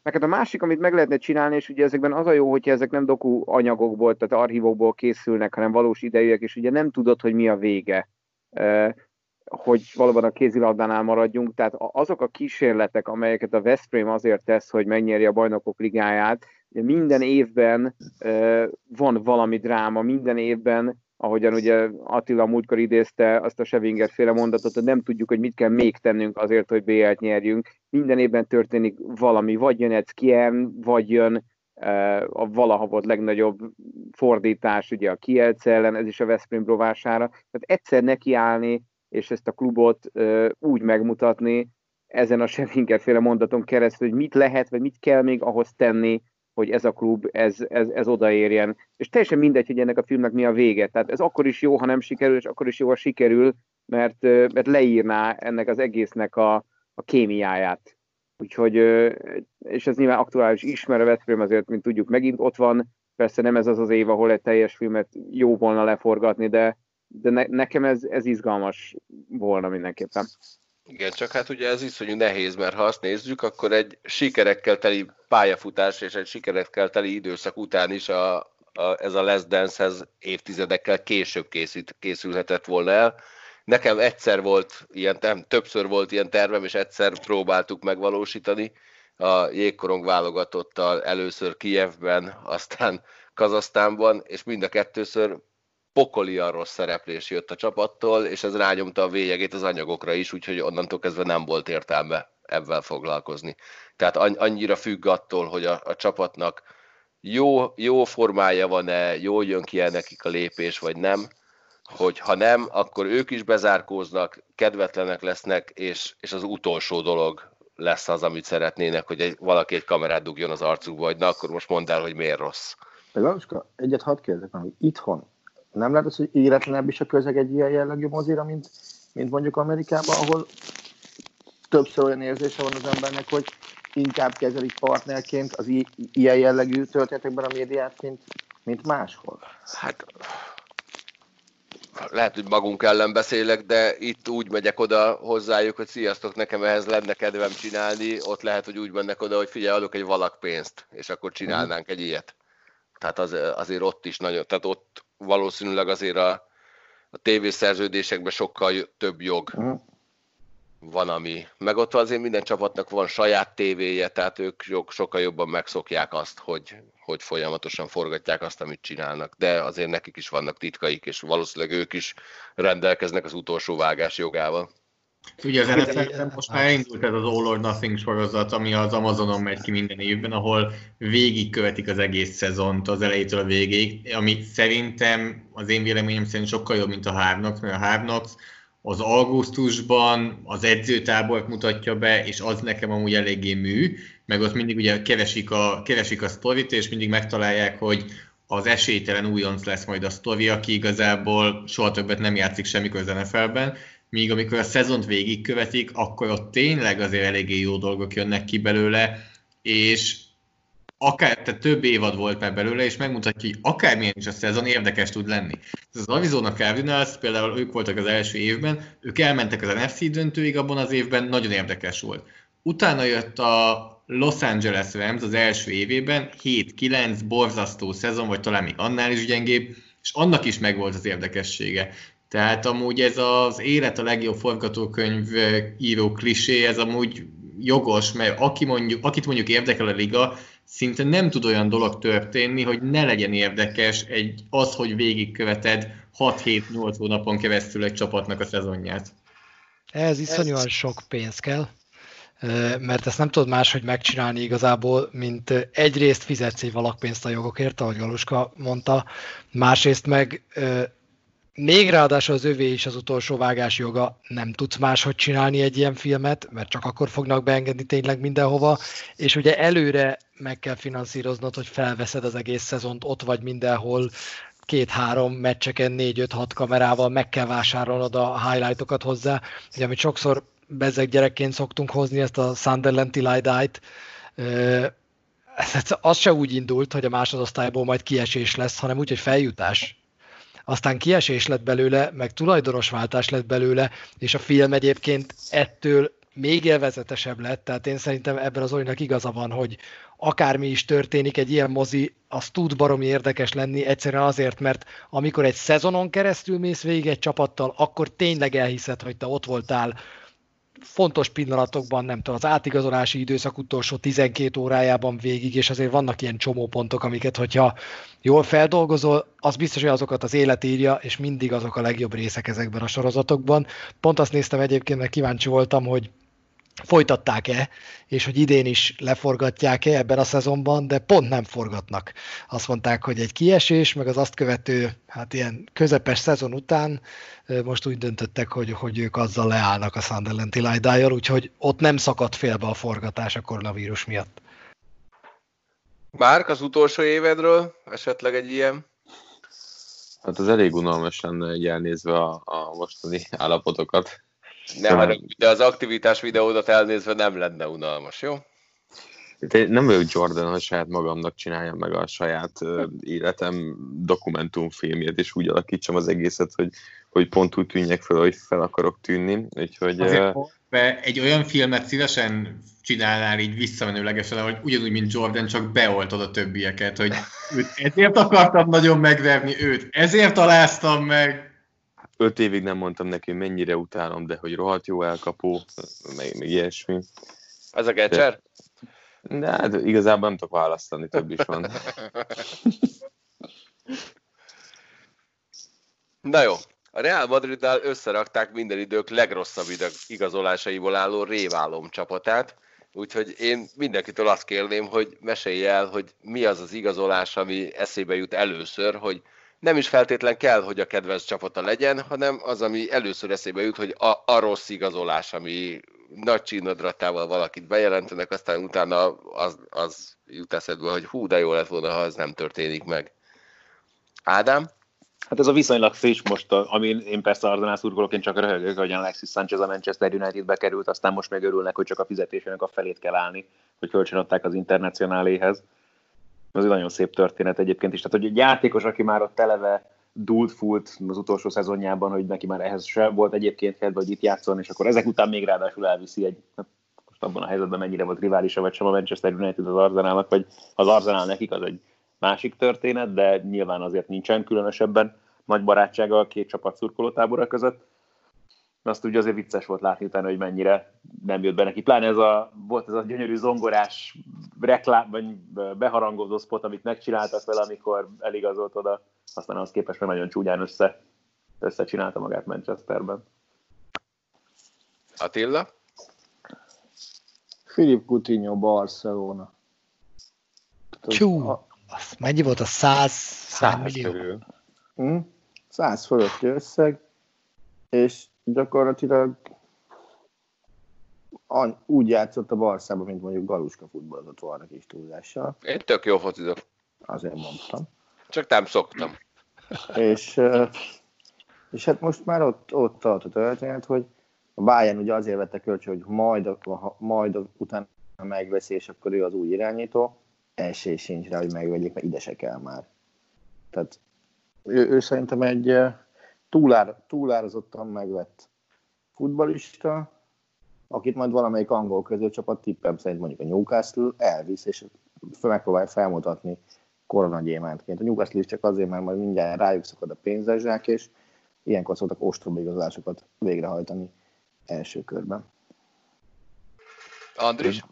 S7: Hát a másik, amit meg lehetne csinálni, és ugye ezekben az a jó, hogyha ezek nem doku anyagokból, tehát archívokból készülnek, hanem valós idejűek, és ugye nem tudod, hogy mi a vége, hogy valóban a kézilabdánál maradjunk. Tehát azok a kísérletek, amelyeket a Veszprém azért tesz, hogy megnyeri a bajnokok ligáját, minden évben van valami dráma, minden évben ahogyan ugye Attila múltkor idézte azt a Sevinger féle mondatot, hogy nem tudjuk, hogy mit kell még tennünk azért, hogy BL-t nyerjünk. Minden évben történik valami, vagy jön egy Kien, vagy jön uh, a valaha volt legnagyobb fordítás ugye a Kielce ellen, ez is a Veszprém rovására. Tehát egyszer nekiállni, és ezt a klubot uh, úgy megmutatni, ezen a Sevinger féle mondaton keresztül, hogy mit lehet, vagy mit kell még ahhoz tenni, hogy ez a klub, ez, ez, ez odaérjen. És teljesen mindegy, hogy ennek a filmnek mi a vége. Tehát ez akkor is jó, ha nem sikerül, és akkor is jó, ha sikerül, mert, mert leírná ennek az egésznek a, a kémiáját. Úgyhogy, és ez nyilván aktuális is, mert a azért, mint tudjuk, megint ott van. Persze nem ez az az év, ahol egy teljes filmet jó volna leforgatni, de, de ne, nekem ez, ez izgalmas volna mindenképpen.
S1: Igen, csak hát ugye ez iszonyú nehéz, mert ha azt nézzük, akkor egy sikerekkel teli pályafutás és egy sikerekkel teli időszak után is a, a, ez a Les Dance-hez évtizedekkel később készít, készülhetett volna el. Nekem egyszer volt ilyen, nem, többször volt ilyen tervem, és egyszer próbáltuk megvalósítani a jégkorong válogatottal először Kijevben, aztán Kazasztánban, és mind a kettőször pokolian rossz szereplés jött a csapattól, és ez rányomta a vélyegét az anyagokra is, úgyhogy onnantól kezdve nem volt értelme ebben foglalkozni. Tehát annyira függ attól, hogy a, a csapatnak jó, jó formája van-e, jól jön ki -e nekik a lépés, vagy nem, hogy ha nem, akkor ők is bezárkóznak, kedvetlenek lesznek, és, és az utolsó dolog lesz az, amit szeretnének, hogy egy, valaki egy kamerát dugjon az arcukba, vagy na, akkor most mondd el, hogy miért rossz.
S2: De egyet hadd kérdezek, hogy itthon nem lehet az, hogy éretlenebb is a közeg egy ilyen jellegű mozira, mint, mint mondjuk Amerikában, ahol többször olyan érzése van az embernek, hogy inkább kezelik partnerként az i- ilyen jellegű történetekben a médiát, mint, mint máshol?
S1: Hát lehet, hogy magunk ellen beszélek, de itt úgy megyek oda hozzájuk, hogy sziasztok, nekem ehhez lenne kedvem csinálni, ott lehet, hogy úgy mennek oda, hogy figyelj, adok egy valak pénzt, és akkor csinálnánk egy ilyet. Tehát az, azért ott is nagyon, tehát ott valószínűleg azért a, a tévészerződésekben sokkal több jog, uh-huh. van, ami... Meg ott azért minden csapatnak van saját tévéje, tehát ők sokkal jobban megszokják azt, hogy, hogy folyamatosan forgatják azt, amit csinálnak, de azért nekik is vannak titkaik, és valószínűleg ők is rendelkeznek az utolsó vágás jogával.
S5: Ugye az nfl most már indult ez az All or Nothing sorozat, ami az Amazonon megy ki minden évben, ahol végigkövetik az egész szezont az elejétől a végéig, ami szerintem az én véleményem szerint sokkal jobb, mint a Knocks, mert a Knocks az augusztusban az edzőtábort mutatja be, és az nekem amúgy eléggé mű, meg ott mindig ugye keresik a, keresik a sztorit, és mindig megtalálják, hogy az esélytelen újonc lesz majd a sztori, aki igazából soha többet nem játszik semmikor az NFL-ben, míg amikor a szezont végigkövetik, akkor ott tényleg azért eléggé jó dolgok jönnek ki belőle, és akár, tehát több évad volt már belőle, és megmutatja, hogy akármilyen is a szezon érdekes tud lenni. Ez az Arizona Cardinals, például ők voltak az első évben, ők elmentek az NFC döntőig abban az évben, nagyon érdekes volt. Utána jött a Los Angeles Rams az első évében, 7-9, borzasztó szezon, vagy talán még annál is gyengébb, és annak is megvolt az érdekessége. Tehát amúgy ez az élet a legjobb forgatókönyv író klisé, ez amúgy jogos, mert aki mondjuk, akit mondjuk érdekel a liga, szinte nem tud olyan dolog történni, hogy ne legyen érdekes egy, az, hogy végigköveted 6-7-8 hónapon keresztül egy csapatnak a szezonját.
S4: Ez iszonyúan sok pénz kell, mert ezt nem tudod máshogy megcsinálni igazából, mint egyrészt fizetsz egy valakpénzt a jogokért, ahogy Galuska mondta, másrészt meg még ráadásul az övé is az utolsó vágás joga, nem tudsz máshogy csinálni egy ilyen filmet, mert csak akkor fognak beengedni tényleg mindenhova, és ugye előre meg kell finanszíroznod, hogy felveszed az egész szezont, ott vagy mindenhol, két-három meccseken, négy-öt-hat kamerával meg kell vásárolnod a highlightokat hozzá, ugye amit sokszor bezeg gyerekként szoktunk hozni, ezt a Sunderland I Died, az se úgy indult, hogy a másodosztályból majd kiesés lesz, hanem úgy, hogy feljutás aztán kiesés lett belőle, meg tulajdonosváltás lett belőle, és a film egyébként ettől még élvezetesebb lett, tehát én szerintem ebben az olynak igaza van, hogy akármi is történik, egy ilyen mozi, az tud baromi érdekes lenni, egyszerűen azért, mert amikor egy szezonon keresztül mész végig egy csapattal, akkor tényleg elhiszed, hogy te ott voltál fontos pillanatokban, nem tudom, az átigazolási időszak utolsó 12 órájában végig, és azért vannak ilyen csomópontok, amiket, hogyha jól feldolgozol, az biztos, hogy azokat az élet írja, és mindig azok a legjobb részek ezekben a sorozatokban. Pont azt néztem egyébként, mert kíváncsi voltam, hogy folytatták-e, és hogy idén is leforgatják-e ebben a szezonban, de pont nem forgatnak. Azt mondták, hogy egy kiesés, meg az azt követő, hát ilyen közepes szezon után most úgy döntöttek, hogy, hogy ők azzal leállnak a Sunderland Till úgyhogy ott nem szakadt félbe a forgatás a koronavírus miatt.
S1: Márk, az utolsó évedről esetleg egy ilyen?
S6: Hát az elég unalmas lenne egy elnézve a, a mostani állapotokat.
S1: Ne haragudj, de az aktivitás videódat elnézve nem lenne unalmas, jó?
S6: Én nem vagyok Jordan, hogy saját magamnak csináljam meg a saját uh, életem dokumentumfilmjét, és úgy alakítsam az egészet, hogy, hogy pont úgy tűnjek fel, hogy fel akarok tűnni. Úgyhogy,
S5: Azért, uh, egy olyan filmet szívesen csinálnál így visszamenőlegesen, hogy ugyanúgy, mint Jordan, csak beoltod a többieket, hogy őt ezért akartam nagyon megverni őt, ezért aláztam meg,
S6: öt évig nem mondtam neki, mennyire utálom, de hogy rohadt jó elkapó, meg, meg ilyesmi.
S1: Ez a Getcher?
S6: De, de hát igazából nem tudok választani, több is van.
S1: Na jó, a Real Madriddal összerakták minden idők legrosszabb igazolásaiból álló réválom csapatát, úgyhogy én mindenkitől azt kérném, hogy mesélj el, hogy mi az az igazolás, ami eszébe jut először, hogy nem is feltétlen kell, hogy a kedvenc csapata legyen, hanem az, ami először eszébe jut, hogy a, a rossz igazolás, ami nagy csínodratával valakit bejelentenek, aztán utána az, az jut eszedbe, hogy hú, de jó lett volna, ha ez nem történik meg. Ádám?
S3: Hát ez a viszonylag friss most, ami én persze Arzenál szurkolóként csak röhögök, hogy Alexis Sanchez a Manchester Unitedbe került, aztán most meg örülnek, hogy csak a fizetésének a felét kell állni, hogy kölcsönadták az internacionáléhez az egy nagyon szép történet egyébként is. Tehát, hogy egy játékos, aki már ott eleve dúlt fult az utolsó szezonjában, hogy neki már ehhez se volt egyébként kedve, hogy itt játszon, és akkor ezek után még ráadásul elviszi egy, hát most abban a helyzetben mennyire volt riválisa, vagy sem a Manchester United az Arsenalnak, vagy az Arsenal nekik, az egy másik történet, de nyilván azért nincsen különösebben nagy barátsága a két csapat szurkolótábora között. Azt ugye azért vicces volt látni utána, hogy mennyire nem jött be neki. Pláne ez a, volt ez a gyönyörű zongorás reklám, vagy beharangozó spot, amit megcsináltak vele, amikor eligazolt oda, aztán az képest meg nagyon csúnyán össze, összecsinálta magát Manchesterben.
S1: Attila?
S2: Filip Coutinho, Barcelona.
S4: Csú, az mennyi volt a 100, 100 millió?
S6: körül.
S2: Hm? 100 fölötti összeg, és gyakorlatilag úgy játszott a Barszában, mint mondjuk Galuska futballozott volna kis túlzással.
S1: Én tök jó focizok,
S2: Azért mondtam.
S1: csak nem szoktam.
S2: És, és hát most már ott, ott tart a történet, hogy a Bayern ugye azért vette kölcsön, hogy majd, ha- majd utána megveszi, és akkor ő az új irányító. Esély sincs rá, hogy megvegyék, mert ide se kell már. Tehát ő, ő szerintem egy túlár, túlárazottan megvett futbalista, akit majd valamelyik angol középcsapat tippem szerint mondjuk a Newcastle elvisz, és megpróbálja felmutatni koronagyémántként. A Newcastle is csak azért, mert majd mindjárt rájuk szakad a pénzezsák, és ilyenkor szoktak ostoba igazolásokat végrehajtani első körben.
S1: Andris?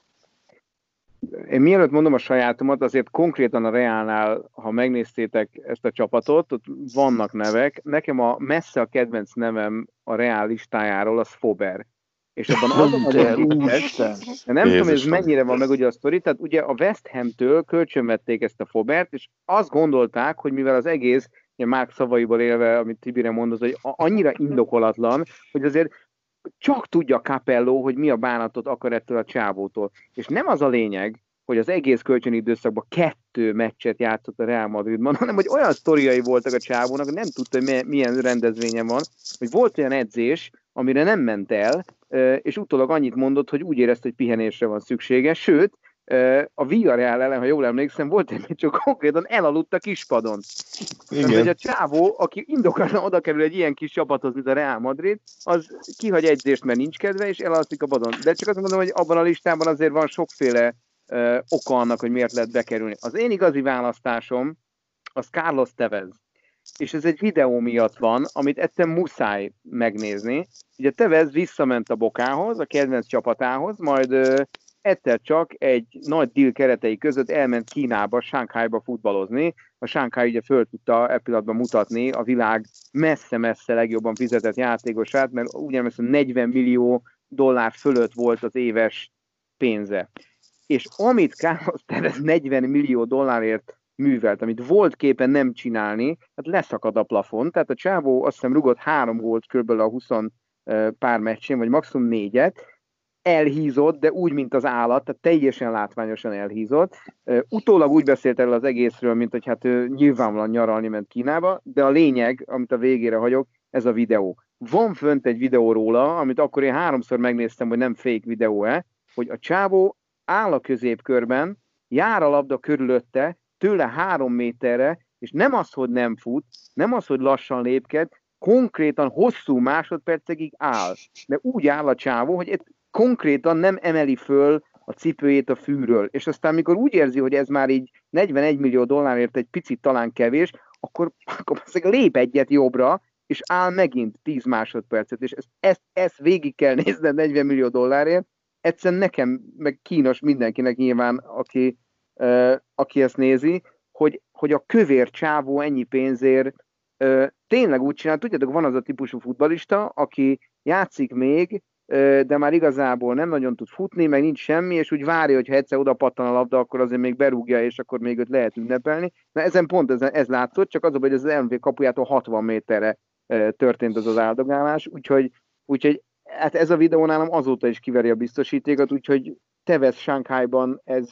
S7: Én mielőtt mondom a sajátomat, azért konkrétan a Reálnál, ha megnéztétek ezt a csapatot, ott vannak nevek. Nekem a messze a kedvenc nevem a Reál listájáról az Fober. És abban az a de nem tudom, hogy ez mennyire van meg ugye a sztori, tehát ugye a West Ham-től kölcsönvették ezt a Fobert, és azt gondolták, hogy mivel az egész, ugye Márk szavaiból élve, amit Tibire mondott, hogy annyira indokolatlan, hogy azért csak tudja Capello, hogy mi a bánatot akar ettől a csávótól. És nem az a lényeg, hogy az egész kölcsöni időszakban kettő meccset játszott a Real Madridban, hanem hogy olyan sztoriai voltak a csávónak, hogy nem tudta, hogy mi- milyen rendezvényen van, hogy volt olyan edzés, amire nem ment el, és utólag annyit mondott, hogy úgy érezte, hogy pihenésre van szüksége, sőt, a Villarreal ellen, ha jól emlékszem, volt egy meccs, csak konkrétan elaludt a kispadon. Tehát, hogy a csávó, aki indokolatlan oda kerül egy ilyen kis csapathoz, mint a Real Madrid, az kihagy edzést, mert nincs kedve, és elalszik a padon. De csak azt mondom, hogy abban a listában azért van sokféle uh, oka annak, hogy miért lehet bekerülni. Az én igazi választásom az Carlos Tevez. És ez egy videó miatt van, amit egyszerűen muszáj megnézni. Ugye Tevez visszament a Bokához, a kedvenc csapatához, majd uh, egyszer csak egy nagy deal keretei között elment Kínába, Sánkhájba futballozni. A Shanghai ugye föl tudta e pillanatban mutatni a világ messze-messze legjobban fizetett játékosát, mert ugyanis 40 millió dollár fölött volt az éves pénze. És amit Carlos Tevez 40 millió dollárért művelt, amit volt képen nem csinálni, hát leszakad a plafon, tehát a csávó azt hiszem rugott három gólt kb. a 20 eh, pár meccsén, vagy maximum négyet, elhízott, de úgy, mint az állat, tehát teljesen látványosan elhízott. Utólag úgy beszélt erről az egészről, mint hogy hát ő nyilvánvalóan nyaralni ment Kínába, de a lényeg, amit a végére hagyok, ez a videó. Van fönt egy videó róla, amit akkor én háromszor megnéztem, hogy nem fake videó-e, hogy a csávó áll a középkörben, jár a labda körülötte, tőle három méterre, és nem az, hogy nem fut, nem az, hogy lassan lépked, konkrétan hosszú másodpercekig áll. De úgy áll a csávó, hogy konkrétan nem emeli föl a cipőjét a fűről. És aztán, mikor úgy érzi, hogy ez már így 41 millió dollárért egy picit talán kevés, akkor, akkor lép egyet jobbra, és áll megint 10 másodpercet, és ezt, ezt, ezt végig kell nézned 40 millió dollárért. Egyszerűen nekem, meg kínos mindenkinek nyilván, aki, uh, aki ezt nézi, hogy, hogy a kövér csávó ennyi pénzért uh, tényleg úgy csinál, tudjátok, van az a típusú futbalista, aki játszik még, de már igazából nem nagyon tud futni, meg nincs semmi, és úgy várja, hogy ha egyszer oda pattan a labda, akkor azért még berúgja, és akkor még őt lehet ünnepelni. Na ezen pont ez, ez látszott, csak az hogy az MV kapujától 60 méterre történt az az áldogálás, úgyhogy, úgyhogy hát ez a videó nálam azóta is kiveri a biztosítékot, úgyhogy Tevez Shanghai-ban ez,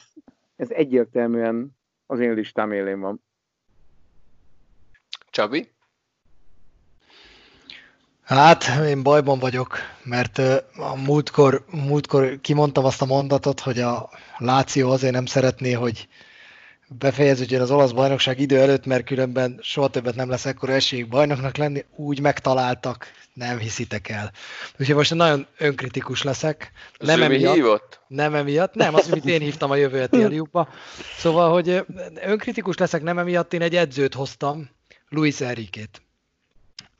S7: ez egyértelműen az én listám élén van.
S1: Csabi?
S4: Hát, én bajban vagyok, mert a múltkor, múltkor kimondtam azt a mondatot, hogy a Láció azért nem szeretné, hogy befejeződjön az olasz bajnokság idő előtt, mert különben soha többet nem lesz ekkora esélyük bajnoknak lenni, úgy megtaláltak, nem hiszitek el. Úgyhogy most nagyon önkritikus leszek.
S1: Nem Zümi emiatt, hívott?
S4: Nem emiatt, nem, az, amit én hívtam a jövő heti. Szóval, hogy önkritikus leszek, nem emiatt, én egy edzőt hoztam, Luis Enriquét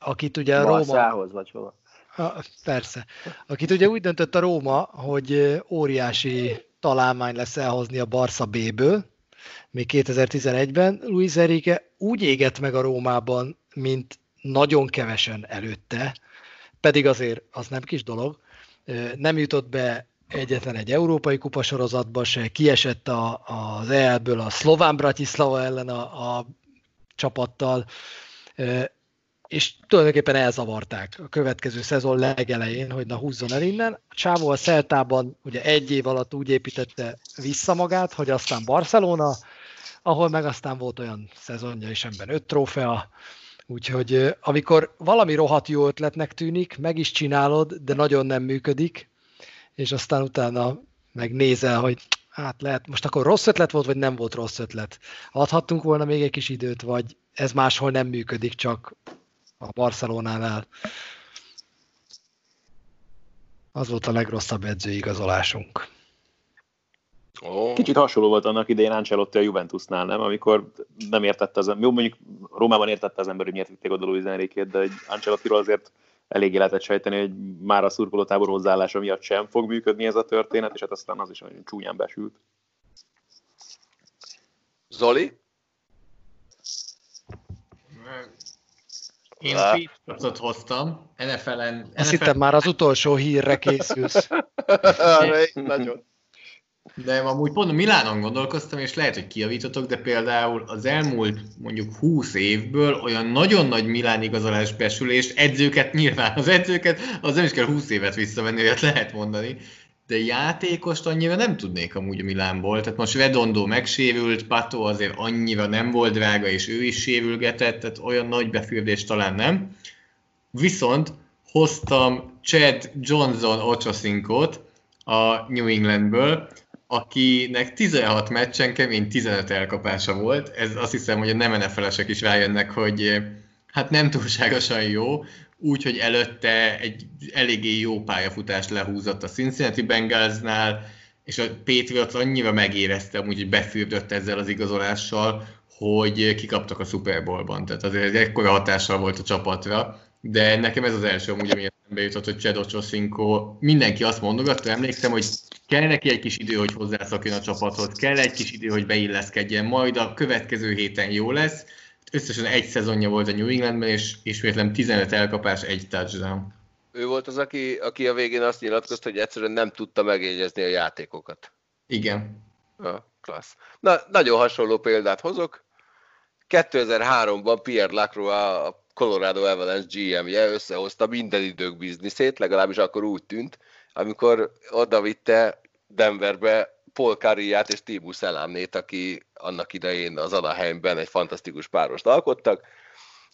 S4: akit ugye a Róma...
S2: Barszához vagy hova?
S4: A, persze. Akit ugye úgy döntött a Róma, hogy óriási találmány lesz elhozni a Barca B-ből, még 2011-ben. Luis Enrique úgy égett meg a Rómában, mint nagyon kevesen előtte, pedig azért az nem kis dolog. Nem jutott be egyetlen egy európai kupasorozatba se, kiesett a, az EL-ből a szlován Bratislava ellen a, a csapattal, és tulajdonképpen elzavarták a következő szezon legelején, hogy na húzzon el innen. A Csávó a Szeltában ugye egy év alatt úgy építette vissza magát, hogy aztán Barcelona, ahol meg aztán volt olyan szezonja is, amiben öt trófea, úgyhogy amikor valami rohadt jó ötletnek tűnik, meg is csinálod, de nagyon nem működik, és aztán utána megnézel, hogy hát lehet, most akkor rossz ötlet volt, vagy nem volt rossz ötlet. Adhattunk volna még egy kis időt, vagy ez máshol nem működik, csak a Barcelonánál. Az volt a legrosszabb edzőigazolásunk.
S3: Oh. Kicsit hasonló volt annak idején Ancelotti a Juventusnál, nem? Amikor nem értette az ember, jó mondjuk Rómában értette az ember, hogy miért vitték oda Luis Enrique-t, de egy Ancelottiról azért eléggé lehetett sejteni, hogy már a szurkolótábor hozzáállása miatt sem fog működni ez a történet, és hát aztán az is nagyon csúnyán besült.
S1: Zoli?
S5: Én Patriotot hoztam, NFL-en... NFL...
S4: Azt hittem már az utolsó hírre készülsz.
S1: Nagyon.
S5: De amúgy pont a Milánon gondolkoztam, és lehet, hogy kiavítotok, de például az elmúlt mondjuk 20 évből olyan nagyon nagy Milán igazolás besülést, edzőket nyilván, az edzőket, az nem is kell 20 évet visszavenni, olyat lehet mondani, de játékost annyira nem tudnék amúgy a Milánból. Tehát most Redondo megsérült, Pato azért annyira nem volt drága, és ő is sérülgetett, tehát olyan nagy befürdés talán nem. Viszont hoztam Chad Johnson Ochocinco-t a New Englandből, akinek 16 meccsen kemény 15 elkapása volt. Ez azt hiszem, hogy a nem nfl is rájönnek, hogy hát nem túlságosan jó, úgyhogy előtte egy eléggé jó pályafutást lehúzott a Cincinnati Bengalsnál, és a Patriots annyira megérezte, hogy befürdött ezzel az igazolással, hogy kikaptak a Super Bowl-ban. Tehát azért egy ekkora hatással volt a csapatra, de nekem ez az első, amúgy, ami eszembe jutott, hogy Csedo Csosinko, mindenki azt mondogatta, emlékszem, hogy kell neki egy kis idő, hogy hozzászokjon a csapathoz, kell egy kis idő, hogy beilleszkedjen, majd a következő héten jó lesz, összesen egy szezonja volt a New Englandben, és ismétlem 15 elkapás, egy touchdown.
S1: Ő volt az, aki, aki a végén azt nyilatkozta, hogy egyszerűen nem tudta megjegyezni a játékokat.
S5: Igen.
S1: Ja, klassz. Na, nagyon hasonló példát hozok. 2003-ban Pierre Lacroix, a Colorado Avalanche GM-je összehozta minden idők bizniszét, legalábbis akkor úgy tűnt, amikor oda vitte Denverbe Paul Carriát és Tibu Szelámnét, aki annak idején az Anaheimben egy fantasztikus párost alkottak.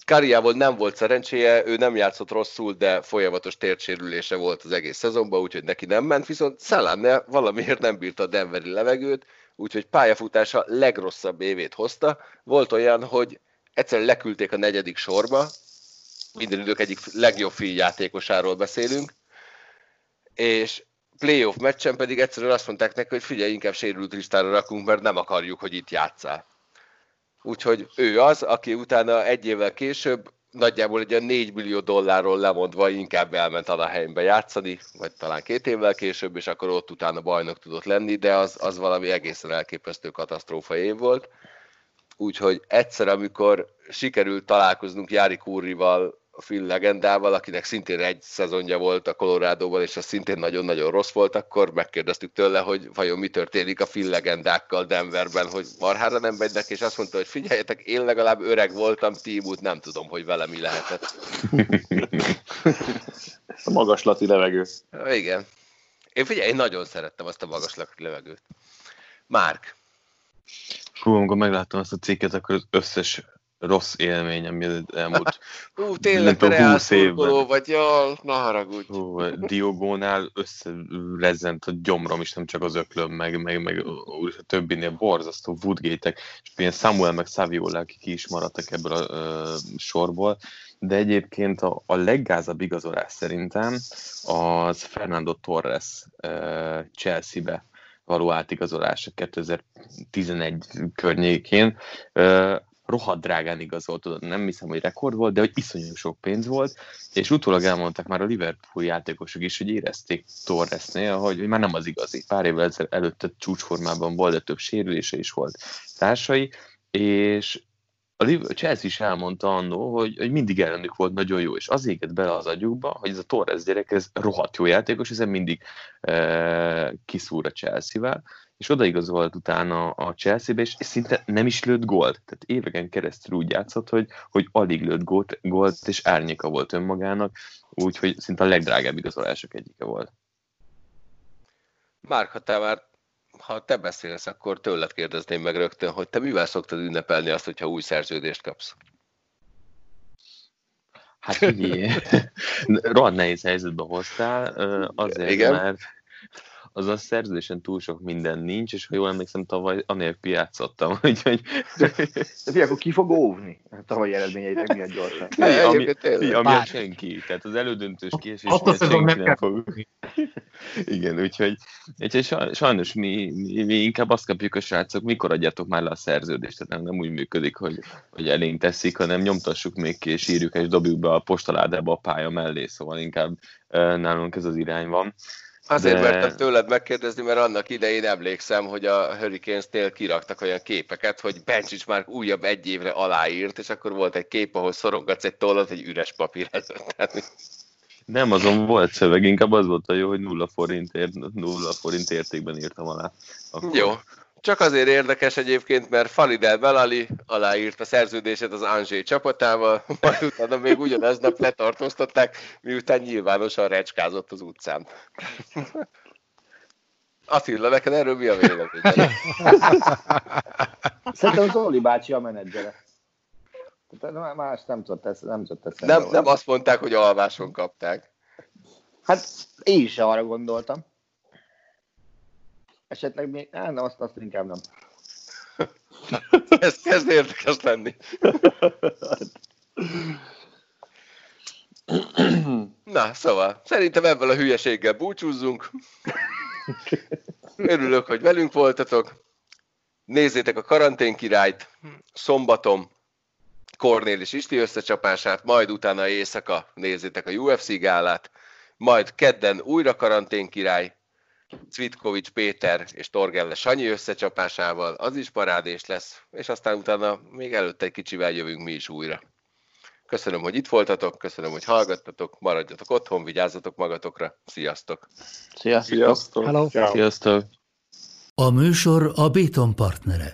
S1: Kariával nem volt szerencséje, ő nem játszott rosszul, de folyamatos tértsérülése volt az egész szezonban, úgyhogy neki nem ment, viszont Szelámne valamiért nem bírta a Denveri levegőt, úgyhogy pályafutása legrosszabb évét hozta. Volt olyan, hogy egyszerűen leküldték a negyedik sorba, minden idők egyik legjobb játékosáról beszélünk, és playoff meccsen pedig egyszerűen azt mondták neki, hogy figyelj, inkább sérült listára rakunk, mert nem akarjuk, hogy itt játszál. Úgyhogy ő az, aki utána egy évvel később nagyjából egy 4 millió dollárról lemondva inkább elment Anaheimbe játszani, vagy talán két évvel később, és akkor ott utána bajnok tudott lenni, de az, az valami egészen elképesztő katasztrófa év volt. Úgyhogy egyszer, amikor sikerült találkoznunk Jári Kurrival a Phil legendával, akinek szintén egy szezonja volt a Colorado-ban, és az szintén nagyon-nagyon rossz volt, akkor megkérdeztük tőle, hogy vajon mi történik a Phil legendákkal Denverben, hogy marhára nem megynek, és azt mondta, hogy figyeljetek, én legalább öreg voltam, tímút nem tudom, hogy vele mi lehetett.
S3: a magaslati levegő.
S1: Igen. Én figyelj, én nagyon szerettem azt a magaslati levegőt. Márk.
S6: Fú, amikor megláttam azt a cikket, akkor az összes rossz élmény, ami elmúlt
S1: Ú, tényleg te Real évben. vagy, ja, na haragudj.
S6: Hú, Diogónál összerezzent a gyomrom is, nem csak az öklöm, meg, meg, meg a többinél borzasztó Woodgate-ek, és ilyen Samuel meg Saviola, akik ki is maradtak ebből a uh, sorból, de egyébként a, a leggázabb igazolás szerintem az Fernando Torres uh, Chelsea-be való átigazolása 2011 környékén. Rohadt drágán igazolt, nem hiszem, hogy rekord volt, de hogy iszonyú sok pénz volt, és utólag elmondták már a Liverpool játékosok is, hogy érezték Torresnél, hogy, hogy már nem az igazi. Pár évvel előtte csúcsformában volt, de több sérülése is volt társai, és a Chelsea is elmondta annó, hogy, hogy mindig ellenük volt nagyon jó, és az éget bele az agyukba, hogy ez a Torres gyerek, ez rohadt jó játékos, ezen mindig e, kiszúr a Chelsea-vel, és odaigazolt utána a Chelsea-be, és szinte nem is lőtt gólt. Tehát éveken keresztül úgy játszott, hogy, hogy alig lőtt gólt, gólt és árnyéka volt önmagának, úgyhogy szinte a legdrágább igazolások egyike volt.
S1: Márk, ha te már ha te beszélsz, akkor tőled kérdezném meg rögtön, hogy te mivel szoktad ünnepelni azt, hogyha új szerződést kapsz?
S6: Hát ugye, rohadt nehéz helyzetbe hoztál, azért, Igen. mert az a szerződésen túl sok minden nincs, és ha jól emlékszem, tavaly anélkül játszottam, úgyhogy...
S2: De fi, akkor ki fog óvni a tavalyi eredményeitek miatt gyorsan?
S6: Ne, ami, ami, ami senki, tehát az elődöntős kiesés miatt senki nem, nem fog... Igen, úgyhogy, úgyhogy sajnos mi, mi, mi, inkább azt kapjuk a srácok, mikor adjátok már le a szerződést, tehát nem, nem úgy működik, hogy, hogy elénk teszik, hanem nyomtassuk még ki, és írjuk, és dobjuk be a postaládába a pálya mellé, szóval inkább nálunk ez az irány van.
S1: Azért de... mertem tőled megkérdezni, mert annak idején emlékszem, hogy a Hurricanes-nél kiraktak olyan képeket, hogy Bencsics már újabb egy évre aláírt, és akkor volt egy kép, ahol szorongatsz egy tollat egy üres papír előtt.
S6: Nem, azon volt szöveg, inkább az volt a jó, hogy nulla forint, ért, nulla forint értékben írtam alá.
S1: Akkor... Jó, csak azért érdekes egyébként, mert Falidel Belali aláírt a szerződését az Angé csapatával, majd utána még ugyanaznap letartóztatták, miután nyilvánosan recskázott az utcán. Attila, neked erről mi a véleményed?
S2: Szerintem Zoli bácsi a menedzsere. Más nem tudott ezt, nem tudott ezt
S1: nem, nem azt mondták, hogy alváson kapták.
S2: Hát én is arra gondoltam. Esetleg még, á, nem, azt, azt inkább nem.
S1: ez kezd érdekes lenni. Na, szóval, szerintem ebből a hülyeséggel búcsúzzunk. Örülök, hogy velünk voltatok. Nézzétek a karantén királyt. Szombaton Kornél és Isti összecsapását, majd utána éjszaka nézzétek a UFC gálát, majd kedden újra karantén király, Cvitkovics Péter és Torgelle Sanyi összecsapásával, az is parádés lesz, és aztán utána még előtte egy kicsivel jövünk mi is újra. Köszönöm, hogy itt voltatok, köszönöm, hogy hallgattatok, maradjatok otthon, vigyázzatok magatokra, sziasztok!
S2: Sziasztok! Sziasztok!
S6: Hello. Sziasztok!
S8: A műsor a Béton partnere.